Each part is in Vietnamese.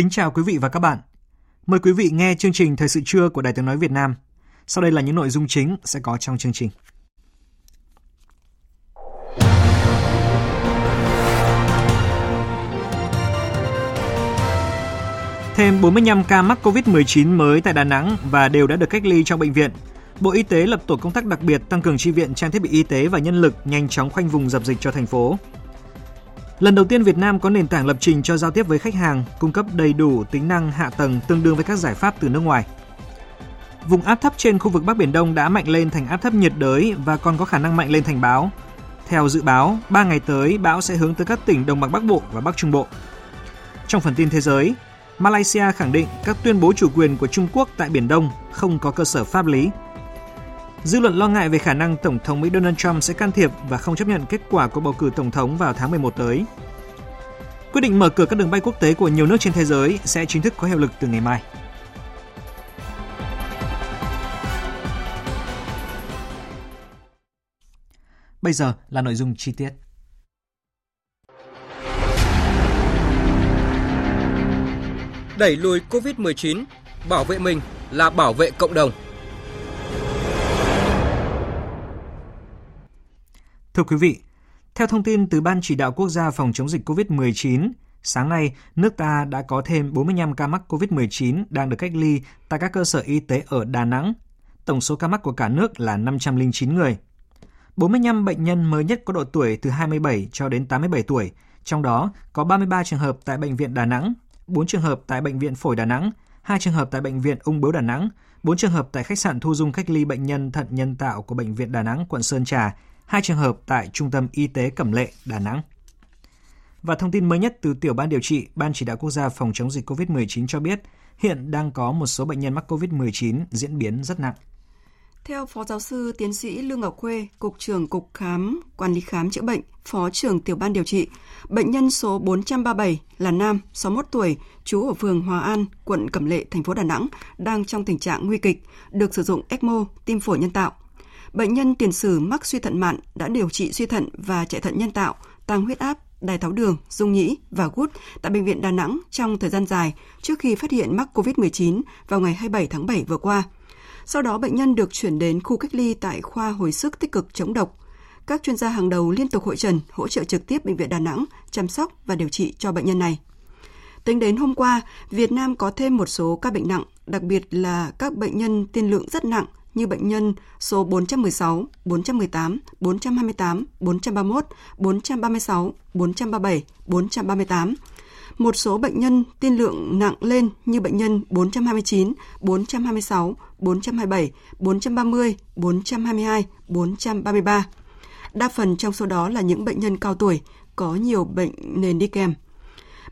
Kính chào quý vị và các bạn. Mời quý vị nghe chương trình Thời sự trưa của Đài Tiếng Nói Việt Nam. Sau đây là những nội dung chính sẽ có trong chương trình. Thêm 45 ca mắc COVID-19 mới tại Đà Nẵng và đều đã được cách ly trong bệnh viện. Bộ Y tế lập tổ công tác đặc biệt tăng cường chi viện, trang thiết bị y tế và nhân lực nhanh chóng khoanh vùng dập dịch cho thành phố. Lần đầu tiên Việt Nam có nền tảng lập trình cho giao tiếp với khách hàng, cung cấp đầy đủ tính năng hạ tầng tương đương với các giải pháp từ nước ngoài. Vùng áp thấp trên khu vực Bắc Biển Đông đã mạnh lên thành áp thấp nhiệt đới và còn có khả năng mạnh lên thành bão. Theo dự báo, 3 ngày tới bão sẽ hướng tới các tỉnh Đồng bằng Bắc Bộ và Bắc Trung Bộ. Trong phần tin thế giới, Malaysia khẳng định các tuyên bố chủ quyền của Trung Quốc tại Biển Đông không có cơ sở pháp lý. Dư luận lo ngại về khả năng Tổng thống Mỹ Donald Trump sẽ can thiệp và không chấp nhận kết quả của bầu cử Tổng thống vào tháng 11 tới. Quyết định mở cửa các đường bay quốc tế của nhiều nước trên thế giới sẽ chính thức có hiệu lực từ ngày mai. Bây giờ là nội dung chi tiết. Đẩy lùi COVID-19, bảo vệ mình là bảo vệ cộng đồng. Thưa quý vị, theo thông tin từ Ban Chỉ đạo Quốc gia phòng chống dịch COVID-19, sáng nay nước ta đã có thêm 45 ca mắc COVID-19 đang được cách ly tại các cơ sở y tế ở Đà Nẵng. Tổng số ca mắc của cả nước là 509 người. 45 bệnh nhân mới nhất có độ tuổi từ 27 cho đến 87 tuổi, trong đó có 33 trường hợp tại Bệnh viện Đà Nẵng, 4 trường hợp tại Bệnh viện Phổi Đà Nẵng, 2 trường hợp tại Bệnh viện Ung bướu Đà Nẵng, 4 trường hợp tại khách sạn thu dung cách ly bệnh nhân thận nhân tạo của Bệnh viện Đà Nẵng, quận Sơn Trà, hai trường hợp tại Trung tâm Y tế Cẩm Lệ, Đà Nẵng. Và thông tin mới nhất từ Tiểu ban điều trị Ban chỉ đạo quốc gia phòng chống dịch COVID-19 cho biết, hiện đang có một số bệnh nhân mắc COVID-19 diễn biến rất nặng. Theo Phó Giáo sư Tiến sĩ Lương Ngọc Khuê, Cục trưởng Cục Khám, Quản lý Khám chữa bệnh, Phó trưởng Tiểu ban điều trị, bệnh nhân số 437 là nam, 61 tuổi, trú ở phường Hòa An, quận Cẩm Lệ, thành phố Đà Nẵng, đang trong tình trạng nguy kịch, được sử dụng ECMO, tim phổi nhân tạo. Bệnh nhân tiền sử mắc suy thận mạn đã điều trị suy thận và chạy thận nhân tạo, tăng huyết áp, đái tháo đường, dung nhĩ và gút tại Bệnh viện Đà Nẵng trong thời gian dài trước khi phát hiện mắc COVID-19 vào ngày 27 tháng 7 vừa qua. Sau đó bệnh nhân được chuyển đến khu cách ly tại khoa hồi sức tích cực chống độc. Các chuyên gia hàng đầu liên tục hội trần, hỗ trợ trực tiếp Bệnh viện Đà Nẵng chăm sóc và điều trị cho bệnh nhân này. Tính đến hôm qua, Việt Nam có thêm một số ca bệnh nặng, đặc biệt là các bệnh nhân tiên lượng rất nặng như bệnh nhân số 416, 418, 428, 431, 436, 437, 438. Một số bệnh nhân tiên lượng nặng lên như bệnh nhân 429, 426, 427, 430, 422, 433. Đa phần trong số đó là những bệnh nhân cao tuổi, có nhiều bệnh nền đi kèm.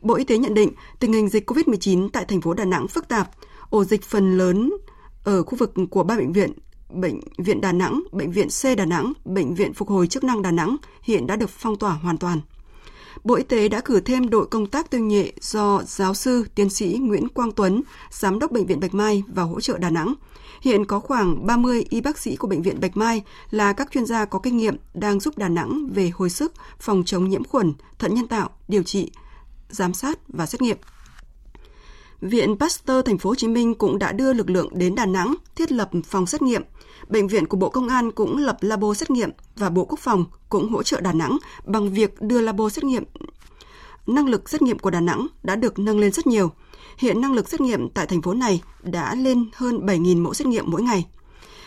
Bộ Y tế nhận định tình hình dịch COVID-19 tại thành phố Đà Nẵng phức tạp, ổ dịch phần lớn ở khu vực của ba bệnh viện Bệnh viện Đà Nẵng, Bệnh viện C Đà Nẵng, Bệnh viện Phục hồi chức năng Đà Nẵng hiện đã được phong tỏa hoàn toàn. Bộ Y tế đã cử thêm đội công tác tương nhẹ do giáo sư tiến sĩ Nguyễn Quang Tuấn, giám đốc Bệnh viện Bạch Mai vào hỗ trợ Đà Nẵng. Hiện có khoảng 30 y bác sĩ của Bệnh viện Bạch Mai là các chuyên gia có kinh nghiệm đang giúp Đà Nẵng về hồi sức, phòng chống nhiễm khuẩn, thận nhân tạo, điều trị, giám sát và xét nghiệm. Viện Pasteur Thành phố Hồ Chí Minh cũng đã đưa lực lượng đến Đà Nẵng thiết lập phòng xét nghiệm. Bệnh viện của Bộ Công an cũng lập labo xét nghiệm và Bộ Quốc phòng cũng hỗ trợ Đà Nẵng bằng việc đưa labo xét nghiệm. Năng lực xét nghiệm của Đà Nẵng đã được nâng lên rất nhiều. Hiện năng lực xét nghiệm tại thành phố này đã lên hơn 7.000 mẫu xét nghiệm mỗi ngày.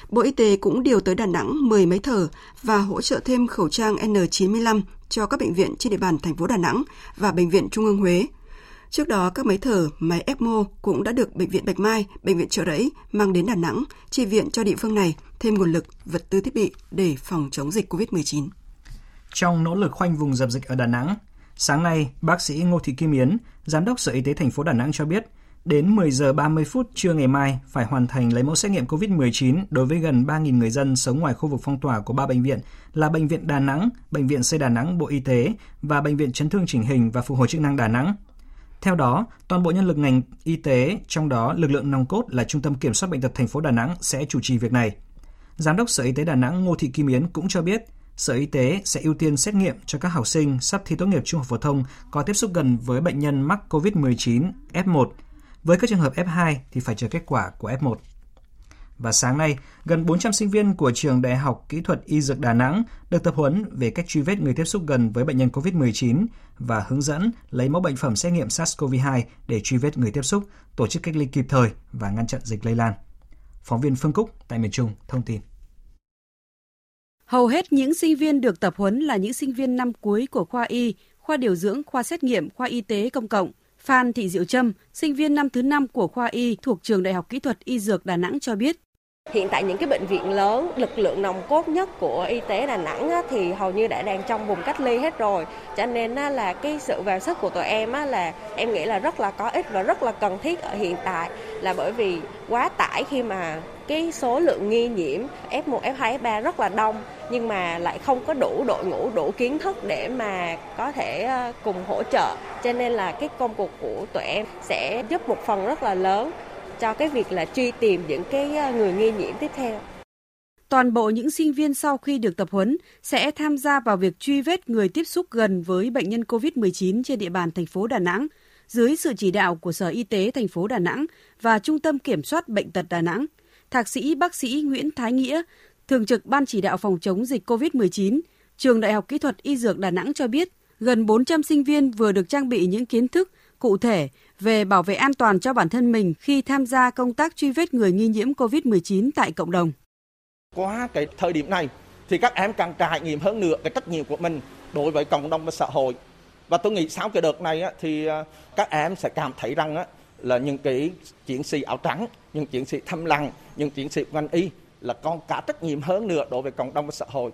Bộ Y tế cũng điều tới Đà Nẵng 10 máy thở và hỗ trợ thêm khẩu trang N95 cho các bệnh viện trên địa bàn thành phố Đà Nẵng và Bệnh viện Trung ương Huế. Trước đó, các máy thở, máy ECMO cũng đã được Bệnh viện Bạch Mai, Bệnh viện Trợ Rẫy mang đến Đà Nẵng, chi viện cho địa phương này thêm nguồn lực, vật tư thiết bị để phòng chống dịch COVID-19. Trong nỗ lực khoanh vùng dập dịch ở Đà Nẵng, sáng nay, bác sĩ Ngô Thị Kim Yến, Giám đốc Sở Y tế thành phố Đà Nẵng cho biết, đến 10 giờ 30 phút trưa ngày mai phải hoàn thành lấy mẫu xét nghiệm COVID-19 đối với gần 3.000 người dân sống ngoài khu vực phong tỏa của ba bệnh viện là Bệnh viện Đà Nẵng, Bệnh viện C Đà Nẵng Bộ Y tế và Bệnh viện Chấn thương chỉnh hình và Phục hồi chức năng Đà Nẵng. Theo đó, toàn bộ nhân lực ngành y tế, trong đó lực lượng nòng cốt là Trung tâm Kiểm soát Bệnh tật thành phố Đà Nẵng sẽ chủ trì việc này. Giám đốc Sở Y tế Đà Nẵng Ngô Thị Kim Yến cũng cho biết, Sở Y tế sẽ ưu tiên xét nghiệm cho các học sinh sắp thi tốt nghiệp trung học phổ thông có tiếp xúc gần với bệnh nhân mắc COVID-19 F1. Với các trường hợp F2 thì phải chờ kết quả của F1. Và sáng nay, gần 400 sinh viên của trường Đại học Kỹ thuật Y Dược Đà Nẵng được tập huấn về cách truy vết người tiếp xúc gần với bệnh nhân COVID-19 và hướng dẫn lấy mẫu bệnh phẩm xét nghiệm SARS-CoV-2 để truy vết người tiếp xúc, tổ chức cách ly kịp thời và ngăn chặn dịch lây lan. Phóng viên Phương Cúc tại miền Trung thông tin. Hầu hết những sinh viên được tập huấn là những sinh viên năm cuối của khoa Y, khoa điều dưỡng, khoa xét nghiệm, khoa y tế công cộng. Phan Thị Diệu Trâm, sinh viên năm thứ năm của khoa Y thuộc trường Đại học Kỹ thuật Y Dược Đà Nẵng cho biết. Hiện tại những cái bệnh viện lớn, lực lượng nòng cốt nhất của y tế Đà Nẵng á, thì hầu như đã đang trong vùng cách ly hết rồi. Cho nên á, là cái sự vào sức của tụi em á, là em nghĩ là rất là có ích và rất là cần thiết ở hiện tại là bởi vì quá tải khi mà cái số lượng nghi nhiễm F1, F2, F3 rất là đông nhưng mà lại không có đủ đội ngũ, đủ kiến thức để mà có thể ờ, cùng hỗ trợ. Cho nên là cái công cuộc của tụi em sẽ giúp một phần rất là lớn cho cái việc là truy tìm những cái ờ, người nghi nhiễm tiếp theo. Toàn bộ những sinh viên sau khi được tập huấn sẽ tham gia vào việc truy vết người tiếp xúc gần với bệnh nhân COVID-19 trên địa bàn thành phố Đà Nẵng dưới sự chỉ đạo của Sở Y tế thành phố Đà Nẵng và Trung tâm Kiểm soát Bệnh tật Đà Nẵng. Thạc sĩ bác sĩ Nguyễn Thái Nghĩa, Thường trực Ban chỉ đạo phòng chống dịch COVID-19, Trường Đại học Kỹ thuật Y Dược Đà Nẵng cho biết, gần 400 sinh viên vừa được trang bị những kiến thức cụ thể về bảo vệ an toàn cho bản thân mình khi tham gia công tác truy vết người nghi nhiễm COVID-19 tại cộng đồng. Qua cái thời điểm này thì các em càng trải nghiệm hơn nữa cái trách nhiệm của mình đối với cộng đồng và xã hội. Và tôi nghĩ sau cái đợt này thì các em sẽ cảm thấy rằng là những cái chiến sĩ áo trắng, những chiến sĩ thầm lặng, những chiến sĩ ngành y là còn cả trách nhiệm hơn nữa đối với cộng đồng và xã hội.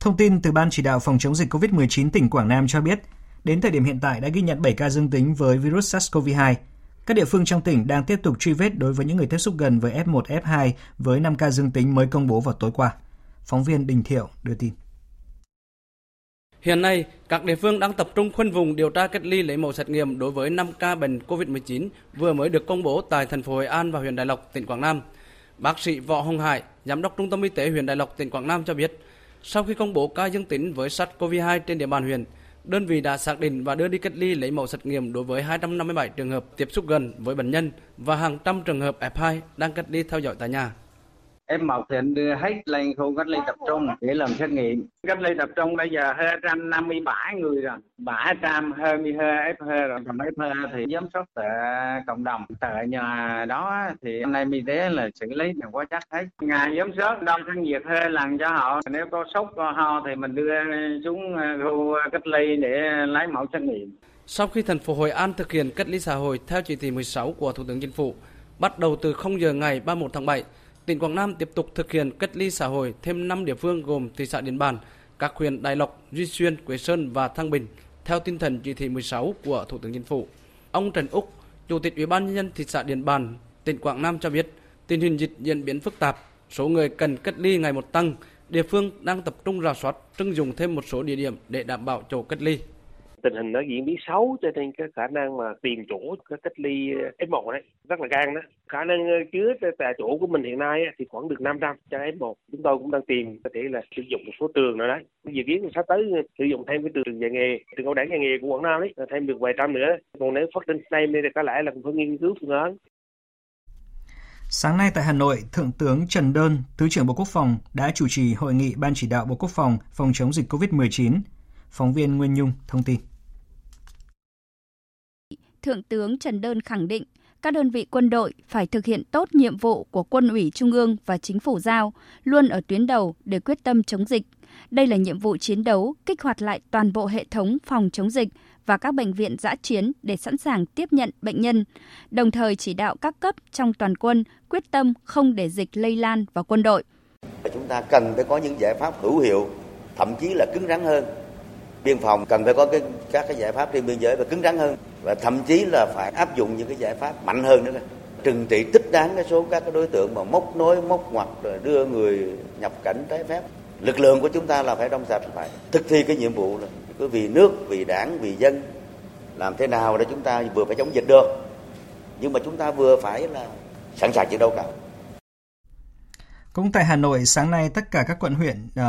Thông tin từ Ban chỉ đạo phòng chống dịch COVID-19 tỉnh Quảng Nam cho biết, Đến thời điểm hiện tại đã ghi nhận 7 ca dương tính với virus SARS-CoV-2. Các địa phương trong tỉnh đang tiếp tục truy vết đối với những người tiếp xúc gần với F1, F2 với 5 ca dương tính mới công bố vào tối qua. Phóng viên Đình Thiệu đưa tin. Hiện nay, các địa phương đang tập trung khoanh vùng điều tra cách ly lấy mẫu xét nghiệm đối với 5 ca bệnh COVID-19 vừa mới được công bố tại thành phố Hội An và huyện Đại Lộc, tỉnh Quảng Nam. Bác sĩ Võ Hồng Hải, Giám đốc Trung tâm Y tế huyện Đại Lộc, tỉnh Quảng Nam cho biết, sau khi công bố ca dương tính với SARS-CoV-2 trên địa bàn huyện, đơn vị đã xác định và đưa đi cách ly lấy mẫu xét nghiệm đối với 257 trường hợp tiếp xúc gần với bệnh nhân và hàng trăm trường hợp F2 đang cách ly theo dõi tại nhà. F1 thì anh đưa hết lên khu cách ly tập trung để làm xét nghiệm. Cách ly tập trung bây giờ 257 người rồi, 722 F2 rồi, còn F2 thì giám sát tại cộng đồng. Tại nhà đó thì anh em y tế là xử lý là quá chắc hết. Ngày giám sát đo thân nhiệt hơi lần cho họ. Nếu có sốt, có ho thì mình đưa xuống khu cách ly để lấy mẫu xét nghiệm. Sau khi thành phố Hội An thực hiện cách ly xã hội theo chỉ thị 16 của Thủ tướng Chính phủ, bắt đầu từ 0 giờ ngày 31 tháng 7, tỉnh Quảng Nam tiếp tục thực hiện cách ly xã hội thêm 5 địa phương gồm thị xã Điện Bàn, các huyện Đại Lộc, Duy Xuyên, Quế Sơn và Thăng Bình theo tinh thần chỉ thị 16 của Thủ tướng Chính phủ. Ông Trần Úc, Chủ tịch Ủy ban nhân dân thị xã Điện Bàn, tỉnh Quảng Nam cho biết, tình hình dịch diễn biến phức tạp, số người cần cách ly ngày một tăng, địa phương đang tập trung rà soát, trưng dùng thêm một số địa điểm để đảm bảo chỗ cách ly tình hình nó diễn biến xấu cho nên cái khả năng mà tìm chỗ cái cách ly F1 đấy rất là gan đó. Khả năng ờ, chứa tại chỗ của mình hiện nay thì khoảng được 500 cho F1 chúng tôi cũng đang tìm có thể là sử dụng một số trường nào đấy. Dự kiến sắp tới ờ, sử dụng thêm cái trường dạy nghề trường cao đẳng dạy nghề của Quảng Nam đấy ờ, thêm được vài trăm nữa. Còn nếu phát sinh thêm thì có lẽ là cũng phải nghiên cứu phương án. Sáng nay tại Hà Nội, Thượng tướng Trần Đơn, Thứ trưởng Bộ Quốc phòng đã chủ trì hội nghị Ban chỉ đạo Bộ Quốc phòng phòng chống dịch COVID-19. Phóng viên Nguyên Nhung thông tin. Thượng tướng Trần Đơn khẳng định các đơn vị quân đội phải thực hiện tốt nhiệm vụ của quân ủy Trung ương và chính phủ giao, luôn ở tuyến đầu để quyết tâm chống dịch. Đây là nhiệm vụ chiến đấu, kích hoạt lại toàn bộ hệ thống phòng chống dịch và các bệnh viện giã chiến để sẵn sàng tiếp nhận bệnh nhân, đồng thời chỉ đạo các cấp trong toàn quân quyết tâm không để dịch lây lan vào quân đội. Chúng ta cần phải có những giải pháp hữu hiệu, thậm chí là cứng rắn hơn. Biên phòng cần phải có cái, các cái giải pháp trên biên giới và cứng rắn hơn và thậm chí là phải áp dụng những cái giải pháp mạnh hơn nữa. Trừng trị tích đáng cái số các cái đối tượng mà móc nối móc ngoặt rồi đưa người nhập cảnh trái phép. Lực lượng của chúng ta là phải trong sạch phải thực thi cái nhiệm vụ là cứ vì nước vì đảng vì dân làm thế nào để chúng ta vừa phải chống dịch được. Nhưng mà chúng ta vừa phải là sẵn sàng chiến đấu cả. Cũng tại Hà Nội, sáng nay tất cả các quận huyện uh,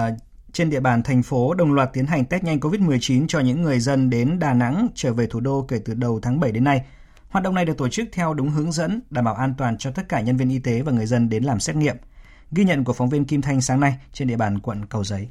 trên địa bàn thành phố đồng loạt tiến hành test nhanh COVID-19 cho những người dân đến Đà Nẵng trở về thủ đô kể từ đầu tháng 7 đến nay. Hoạt động này được tổ chức theo đúng hướng dẫn, đảm bảo an toàn cho tất cả nhân viên y tế và người dân đến làm xét nghiệm. Ghi nhận của phóng viên Kim Thanh sáng nay trên địa bàn quận Cầu Giấy.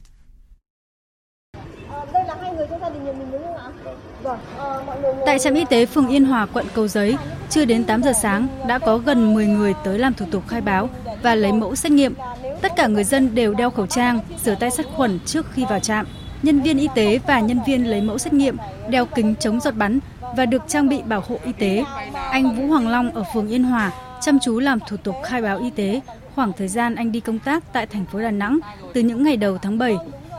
Vâng, ờ, Tại trạm y tế phường Yên Hòa, quận Cầu Giấy, chưa đến 8 giờ sáng đã có gần 10 người tới làm thủ tục khai báo và lấy mẫu xét nghiệm. Tất cả người dân đều đeo khẩu trang, rửa tay sát khuẩn trước khi vào trạm. Nhân viên y tế và nhân viên lấy mẫu xét nghiệm đeo kính chống giọt bắn và được trang bị bảo hộ y tế. Anh Vũ Hoàng Long ở phường Yên Hòa chăm chú làm thủ tục khai báo y tế khoảng thời gian anh đi công tác tại thành phố Đà Nẵng từ những ngày đầu tháng 7.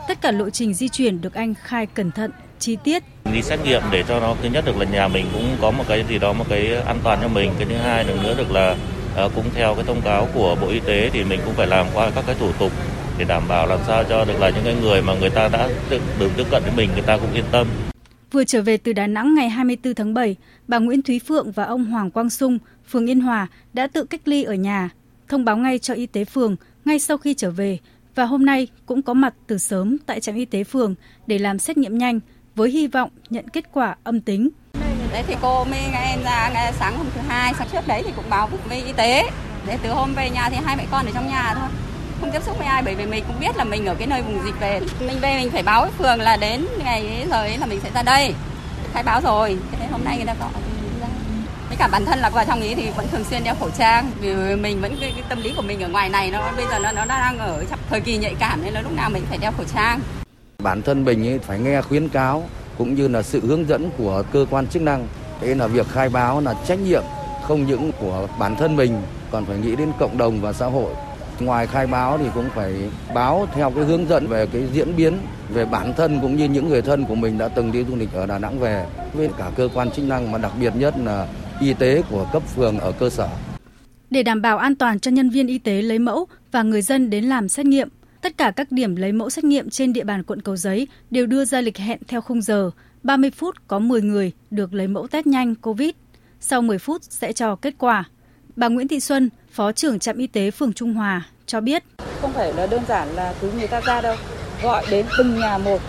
Tất cả lộ trình di chuyển được anh khai cẩn thận, chi tiết. Đi xét nghiệm để cho nó thứ nhất được là nhà mình cũng có một cái gì đó một cái an toàn cho mình. Cái thứ hai nữa được là À, cũng theo cái thông cáo của Bộ Y tế thì mình cũng phải làm qua các cái thủ tục để đảm bảo làm sao cho được là những cái người mà người ta đã được được tiếp cận với mình người ta cũng yên tâm. Vừa trở về từ Đà Nẵng ngày 24 tháng 7, bà Nguyễn Thúy Phượng và ông Hoàng Quang Sung, phường Yên Hòa đã tự cách ly ở nhà, thông báo ngay cho y tế phường ngay sau khi trở về và hôm nay cũng có mặt từ sớm tại trạm y tế phường để làm xét nghiệm nhanh với hy vọng nhận kết quả âm tính. Đấy thì cô mới nghe em ra nghe sáng hôm thứ hai, sáng trước đấy thì cũng báo với y tế. Để từ hôm về nhà thì hai mẹ con ở trong nhà thôi. Không tiếp xúc với ai bởi vì mình cũng biết là mình ở cái nơi vùng dịch về. Mình về mình phải báo với phường là đến ngày ấy rồi ấy là mình sẽ ra đây. Khai báo rồi. Thế hôm nay người ta gọi với cả bản thân là vào trong ý thì vẫn thường xuyên đeo khẩu trang vì mình vẫn cái, cái tâm lý của mình ở ngoài này nó bây giờ nó nó đang ở trong thời kỳ nhạy cảm nên là lúc nào mình phải đeo khẩu trang. Bản thân mình ấy phải nghe khuyến cáo cũng như là sự hướng dẫn của cơ quan chức năng. Thế là việc khai báo là trách nhiệm không những của bản thân mình còn phải nghĩ đến cộng đồng và xã hội. Ngoài khai báo thì cũng phải báo theo cái hướng dẫn về cái diễn biến về bản thân cũng như những người thân của mình đã từng đi du lịch ở Đà Nẵng về. Với cả cơ quan chức năng mà đặc biệt nhất là y tế của cấp phường ở cơ sở. Để đảm bảo an toàn cho nhân viên y tế lấy mẫu và người dân đến làm xét nghiệm, tất cả các điểm lấy mẫu xét nghiệm trên địa bàn quận Cầu Giấy đều đưa ra lịch hẹn theo khung giờ. 30 phút có 10 người được lấy mẫu test nhanh COVID. Sau 10 phút sẽ cho kết quả. Bà Nguyễn Thị Xuân, Phó trưởng trạm y tế phường Trung Hòa cho biết. Không phải là đơn giản là cứ người ta ra đâu, gọi đến từng nhà một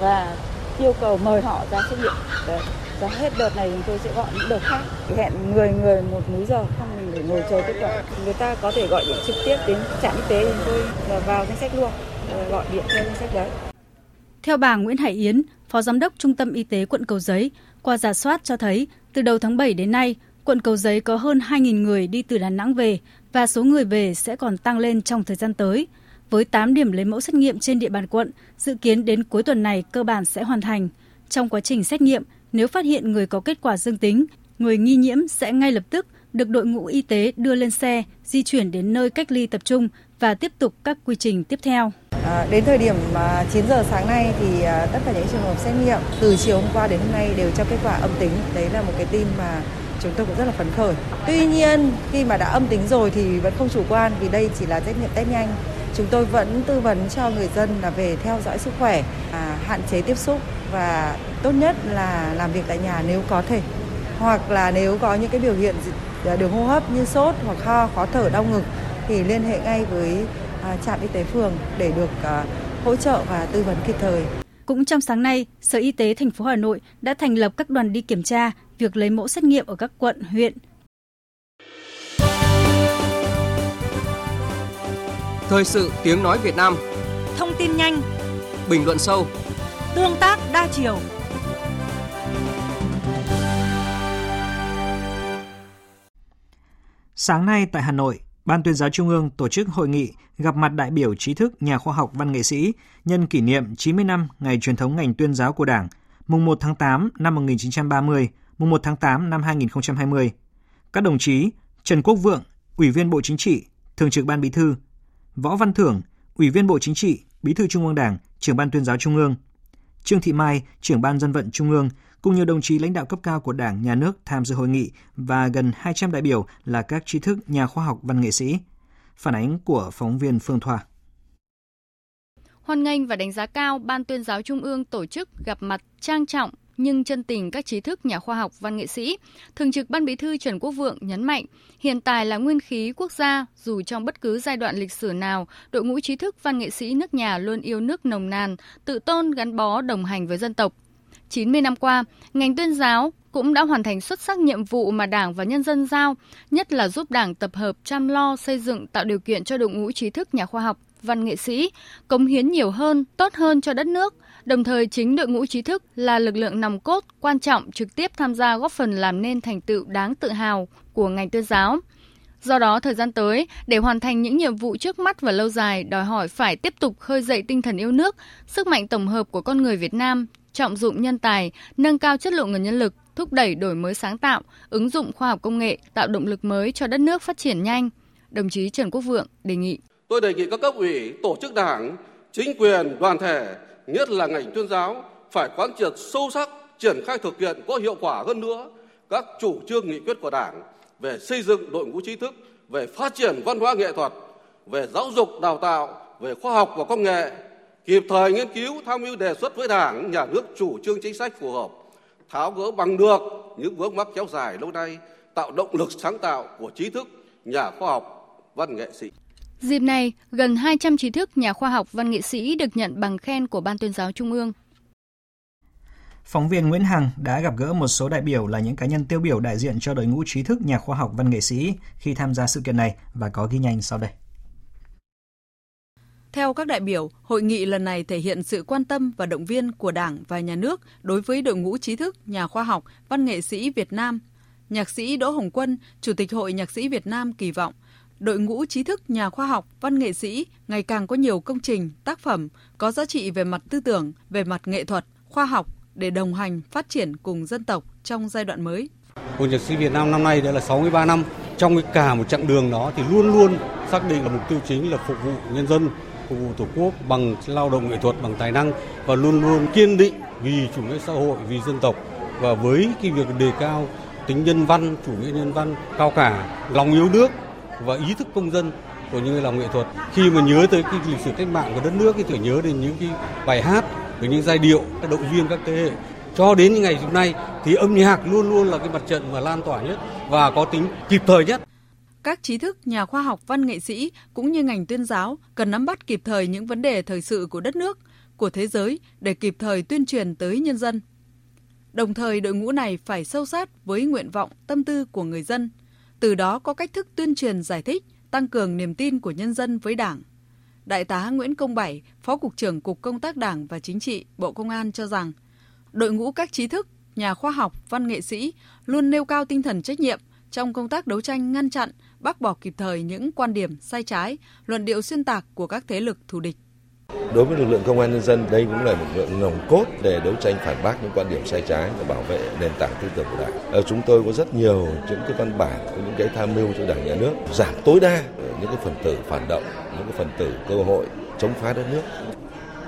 và yêu cầu mời họ ra xét nghiệm. Đấy. Và hết đợt này chúng tôi sẽ gọi những đợt khác. Hẹn 10 người một múi giờ, không mình để ngồi chờ kết quả. Người ta có thể gọi điện trực tiếp đến trạm y tế chúng tôi và vào danh sách luôn, gọi điện theo danh sách đấy. Theo bà Nguyễn Hải Yến, Phó Giám đốc Trung tâm Y tế quận Cầu Giấy, qua giả soát cho thấy từ đầu tháng 7 đến nay, quận Cầu Giấy có hơn 2.000 người đi từ Đà Nẵng về và số người về sẽ còn tăng lên trong thời gian tới. Với 8 điểm lấy mẫu xét nghiệm trên địa bàn quận, dự kiến đến cuối tuần này cơ bản sẽ hoàn thành. Trong quá trình xét nghiệm, nếu phát hiện người có kết quả dương tính, người nghi nhiễm sẽ ngay lập tức được đội ngũ y tế đưa lên xe, di chuyển đến nơi cách ly tập trung và tiếp tục các quy trình tiếp theo. À, đến thời điểm à, 9 giờ sáng nay thì à, tất cả những trường hợp xét nghiệm từ chiều hôm qua đến hôm nay đều cho kết quả âm tính. Đấy là một cái tin mà chúng tôi cũng rất là phấn khởi. Tuy nhiên khi mà đã âm tính rồi thì vẫn không chủ quan vì đây chỉ là xét nghiệm test nhanh. Chúng tôi vẫn tư vấn cho người dân là về theo dõi sức khỏe, à, hạn chế tiếp xúc và tốt nhất là làm việc tại nhà nếu có thể. Hoặc là nếu có những cái biểu hiện à, đường hô hấp như sốt hoặc ho, khó thở, đau ngực thì liên hệ ngay với à, trạm y tế phường để được à, hỗ trợ và tư vấn kịp thời. Cũng trong sáng nay, Sở Y tế thành phố Hà Nội đã thành lập các đoàn đi kiểm tra việc lấy mẫu xét nghiệm ở các quận, huyện. Thời sự tiếng nói Việt Nam. Thông tin nhanh. Bình luận sâu. Tương tác đa chiều. Sáng nay tại Hà Nội, Ban tuyên giáo Trung ương tổ chức hội nghị gặp mặt đại biểu trí thức, nhà khoa học, văn nghệ sĩ nhân kỷ niệm 90 năm ngày truyền thống ngành tuyên giáo của Đảng, mùng 1 tháng 8 năm 1930, mùng 1 tháng 8 năm 2020. Các đồng chí Trần Quốc Vượng, Ủy viên Bộ Chính trị, Thường trực Ban Bí thư, Võ Văn Thưởng, Ủy viên Bộ Chính trị, Bí thư Trung ương Đảng, Trưởng ban Tuyên giáo Trung ương, Trương Thị Mai, Trưởng ban Dân vận Trung ương cùng nhiều đồng chí lãnh đạo cấp cao của Đảng, Nhà nước tham dự hội nghị và gần 200 đại biểu là các trí thức, nhà khoa học, văn nghệ sĩ. Phản ánh của phóng viên Phương Thoa. Hoan nghênh và đánh giá cao Ban tuyên giáo Trung ương tổ chức gặp mặt trang trọng nhưng chân tình các trí thức nhà khoa học văn nghệ sĩ. Thường trực Ban Bí thư Trần Quốc Vượng nhấn mạnh, hiện tại là nguyên khí quốc gia, dù trong bất cứ giai đoạn lịch sử nào, đội ngũ trí thức văn nghệ sĩ nước nhà luôn yêu nước nồng nàn, tự tôn gắn bó đồng hành với dân tộc. 90 năm qua, ngành tuyên giáo cũng đã hoàn thành xuất sắc nhiệm vụ mà Đảng và nhân dân giao, nhất là giúp Đảng tập hợp chăm lo xây dựng tạo điều kiện cho đội ngũ trí thức nhà khoa học, văn nghệ sĩ cống hiến nhiều hơn, tốt hơn cho đất nước. Đồng thời chính đội ngũ trí thức là lực lượng nòng cốt quan trọng trực tiếp tham gia góp phần làm nên thành tựu đáng tự hào của ngành tuyên giáo. Do đó, thời gian tới, để hoàn thành những nhiệm vụ trước mắt và lâu dài, đòi hỏi phải tiếp tục khơi dậy tinh thần yêu nước, sức mạnh tổng hợp của con người Việt Nam, trọng dụng nhân tài, nâng cao chất lượng nguồn nhân lực, thúc đẩy đổi mới sáng tạo, ứng dụng khoa học công nghệ, tạo động lực mới cho đất nước phát triển nhanh. Đồng chí Trần Quốc Vượng đề nghị. Tôi đề nghị các cấp ủy, tổ chức đảng, chính quyền, đoàn thể, nhất là ngành tuyên giáo phải quán triệt sâu sắc, triển khai thực hiện có hiệu quả hơn nữa các chủ trương nghị quyết của Đảng về xây dựng đội ngũ trí thức, về phát triển văn hóa nghệ thuật, về giáo dục đào tạo, về khoa học và công nghệ, kịp thời nghiên cứu tham mưu đề xuất với Đảng, nhà nước chủ trương chính sách phù hợp, tháo gỡ bằng được những vướng mắc kéo dài lâu nay, tạo động lực sáng tạo của trí thức, nhà khoa học, văn nghệ sĩ. Dịp này, gần 200 trí thức, nhà khoa học, văn nghệ sĩ được nhận bằng khen của Ban tuyên giáo Trung ương. Phóng viên Nguyễn Hằng đã gặp gỡ một số đại biểu là những cá nhân tiêu biểu đại diện cho đội ngũ trí thức, nhà khoa học, văn nghệ sĩ khi tham gia sự kiện này và có ghi nhanh sau đây. Theo các đại biểu, hội nghị lần này thể hiện sự quan tâm và động viên của Đảng và Nhà nước đối với đội ngũ trí thức, nhà khoa học, văn nghệ sĩ Việt Nam. Nhạc sĩ Đỗ Hồng Quân, Chủ tịch Hội Nhạc sĩ Việt Nam kỳ vọng đội ngũ trí thức, nhà khoa học, văn nghệ sĩ ngày càng có nhiều công trình, tác phẩm có giá trị về mặt tư tưởng, về mặt nghệ thuật, khoa học để đồng hành phát triển cùng dân tộc trong giai đoạn mới. Hội nhạc sĩ Việt Nam năm nay đã là 63 năm. Trong cái cả một chặng đường đó thì luôn luôn xác định là mục tiêu chính là phục vụ nhân dân, phục vụ Tổ quốc bằng lao động nghệ thuật, bằng tài năng và luôn luôn kiên định vì chủ nghĩa xã hội, vì dân tộc và với cái việc đề cao tính nhân văn, chủ nghĩa nhân văn cao cả, lòng yêu nước và ý thức công dân của những người làm nghệ thuật. Khi mà nhớ tới cái lịch sử cách mạng của đất nước thì tưởng nhớ đến những cái bài hát, với những giai điệu động viên các thế hệ cho đến những ngày hôm nay thì âm nhạc luôn luôn là cái mặt trận mà lan tỏa nhất và có tính kịp thời nhất. Các trí thức, nhà khoa học, văn nghệ sĩ cũng như ngành tuyên giáo cần nắm bắt kịp thời những vấn đề thời sự của đất nước, của thế giới để kịp thời tuyên truyền tới nhân dân. Đồng thời đội ngũ này phải sâu sát với nguyện vọng, tâm tư của người dân, từ đó có cách thức tuyên truyền giải thích, tăng cường niềm tin của nhân dân với Đảng. Đại tá Nguyễn Công Bảy, Phó Cục trưởng Cục Công tác Đảng và Chính trị, Bộ Công an cho rằng, đội ngũ các trí thức, nhà khoa học, văn nghệ sĩ luôn nêu cao tinh thần trách nhiệm trong công tác đấu tranh ngăn chặn, bác bỏ kịp thời những quan điểm sai trái, luận điệu xuyên tạc của các thế lực thù địch. Đối với lực lượng công an nhân dân, đây cũng là một lực lượng nòng cốt để đấu tranh phản bác những quan điểm sai trái và bảo vệ nền tảng tư tưởng của Đảng. Ở chúng tôi có rất nhiều những cái văn bản, có những cái tham mưu cho Đảng nhà nước giảm tối đa những cái phần tử phản động, những cái phần tử cơ hội chống phá đất nước.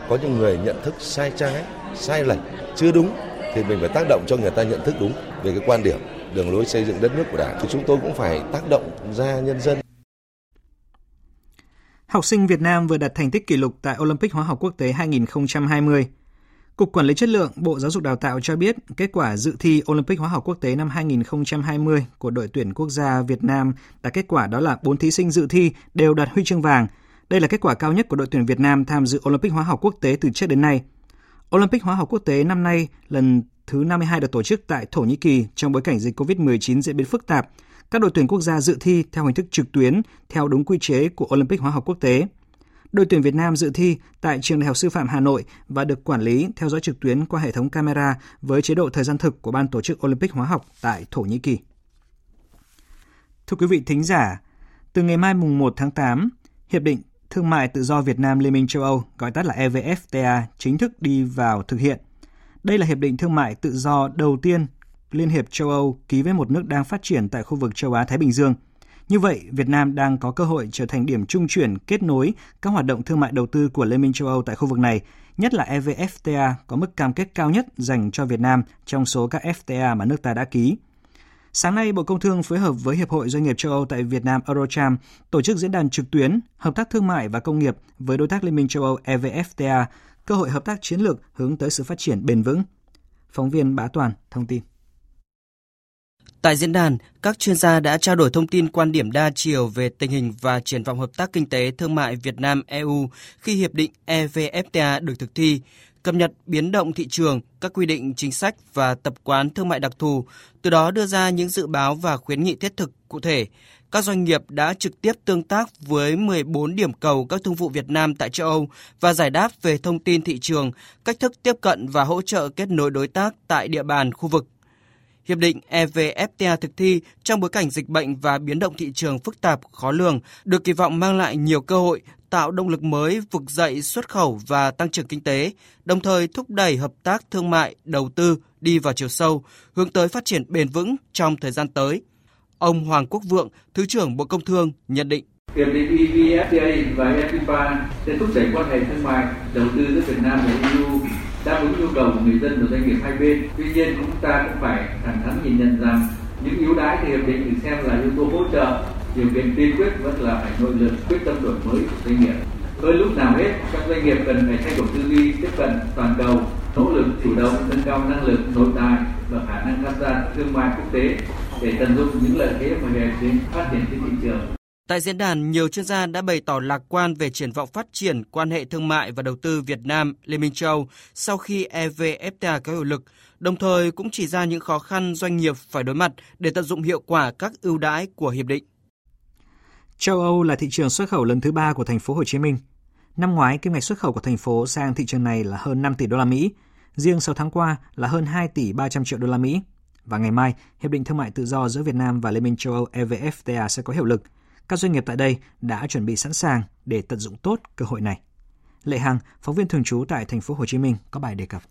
Có những người nhận thức sai trái, sai lệch, chưa đúng thì mình phải tác động cho người ta nhận thức đúng về cái quan điểm đường lối xây dựng đất nước của Đảng thì chúng tôi cũng phải tác động ra nhân dân Học sinh Việt Nam vừa đạt thành tích kỷ lục tại Olympic Hóa học Quốc tế 2020. Cục Quản lý Chất lượng Bộ Giáo dục Đào tạo cho biết kết quả dự thi Olympic Hóa học Quốc tế năm 2020 của đội tuyển quốc gia Việt Nam đã kết quả đó là 4 thí sinh dự thi đều đạt huy chương vàng. Đây là kết quả cao nhất của đội tuyển Việt Nam tham dự Olympic Hóa học Quốc tế từ trước đến nay. Olympic Hóa học Quốc tế năm nay lần thứ 52 được tổ chức tại Thổ Nhĩ Kỳ trong bối cảnh dịch COVID-19 diễn biến phức tạp – các đội tuyển quốc gia dự thi theo hình thức trực tuyến theo đúng quy chế của Olympic Hóa học Quốc tế. Đội tuyển Việt Nam dự thi tại Trường Đại học Sư phạm Hà Nội và được quản lý theo dõi trực tuyến qua hệ thống camera với chế độ thời gian thực của ban tổ chức Olympic Hóa học tại Thổ Nhĩ Kỳ. Thưa quý vị thính giả, từ ngày mai mùng 1 tháng 8, Hiệp định Thương mại Tự do Việt Nam Liên minh châu Âu, gọi tắt là EVFTA, chính thức đi vào thực hiện. Đây là hiệp định thương mại tự do đầu tiên Liên hiệp châu Âu ký với một nước đang phát triển tại khu vực châu Á-Thái Bình Dương. Như vậy, Việt Nam đang có cơ hội trở thành điểm trung chuyển kết nối các hoạt động thương mại đầu tư của Liên minh châu Âu tại khu vực này, nhất là EVFTA có mức cam kết cao nhất dành cho Việt Nam trong số các FTA mà nước ta đã ký. Sáng nay, Bộ Công Thương phối hợp với Hiệp hội Doanh nghiệp châu Âu tại Việt Nam Eurocharm tổ chức diễn đàn trực tuyến Hợp tác thương mại và công nghiệp với đối tác Liên minh châu Âu EVFTA, cơ hội hợp tác chiến lược hướng tới sự phát triển bền vững. Phóng viên Bá Toàn thông tin. Tại diễn đàn, các chuyên gia đã trao đổi thông tin quan điểm đa chiều về tình hình và triển vọng hợp tác kinh tế thương mại Việt Nam EU khi hiệp định EVFTA được thực thi, cập nhật biến động thị trường, các quy định chính sách và tập quán thương mại đặc thù, từ đó đưa ra những dự báo và khuyến nghị thiết thực cụ thể. Các doanh nghiệp đã trực tiếp tương tác với 14 điểm cầu các thương vụ Việt Nam tại châu Âu và giải đáp về thông tin thị trường, cách thức tiếp cận và hỗ trợ kết nối đối tác tại địa bàn khu vực. Hiệp định EVFTA thực thi trong bối cảnh dịch bệnh và biến động thị trường phức tạp, khó lường, được kỳ vọng mang lại nhiều cơ hội, tạo động lực mới vực dậy xuất khẩu và tăng trưởng kinh tế, đồng thời thúc đẩy hợp tác thương mại, đầu tư đi vào chiều sâu, hướng tới phát triển bền vững trong thời gian tới. Ông Hoàng Quốc Vượng, Thứ trưởng Bộ Công Thương nhận định. Hiệp định EVFTA và EPA sẽ thúc đẩy quan hệ thương mại, đầu tư giữa Việt Nam và EU đáp ứng nhu cầu của người dân và doanh nghiệp hai bên. Tuy nhiên chúng ta cũng phải thẳng thắn nhìn nhận rằng những ưu đãi thì hiệp định được xem là yếu tố hỗ trợ, điều kiện tiên quyết vẫn là phải nội lực quyết tâm đổi mới của doanh nghiệp. Hơn lúc nào hết, các doanh nghiệp cần phải thay đổi tư duy, tiếp cận toàn cầu, nỗ lực chủ động nâng cao năng lực nội tại và khả năng tham gia thương mại quốc tế để tận dụng những lợi thế mà hệ sinh phát triển trên thị trường. Tại diễn đàn, nhiều chuyên gia đã bày tỏ lạc quan về triển vọng phát triển quan hệ thương mại và đầu tư Việt Nam Liên minh châu sau khi EVFTA có hiệu lực, đồng thời cũng chỉ ra những khó khăn doanh nghiệp phải đối mặt để tận dụng hiệu quả các ưu đãi của hiệp định. Châu Âu là thị trường xuất khẩu lớn thứ ba của thành phố Hồ Chí Minh. Năm ngoái, kim ngạch xuất khẩu của thành phố sang thị trường này là hơn 5 tỷ đô la Mỹ, riêng 6 tháng qua là hơn 2 tỷ 300 triệu đô la Mỹ. Và ngày mai, hiệp định thương mại tự do giữa Việt Nam và Liên minh châu Âu EVFTA sẽ có hiệu lực – các doanh nghiệp tại đây đã chuẩn bị sẵn sàng để tận dụng tốt cơ hội này. Lệ Hằng, phóng viên thường trú tại thành phố Hồ Chí Minh có bài đề cập.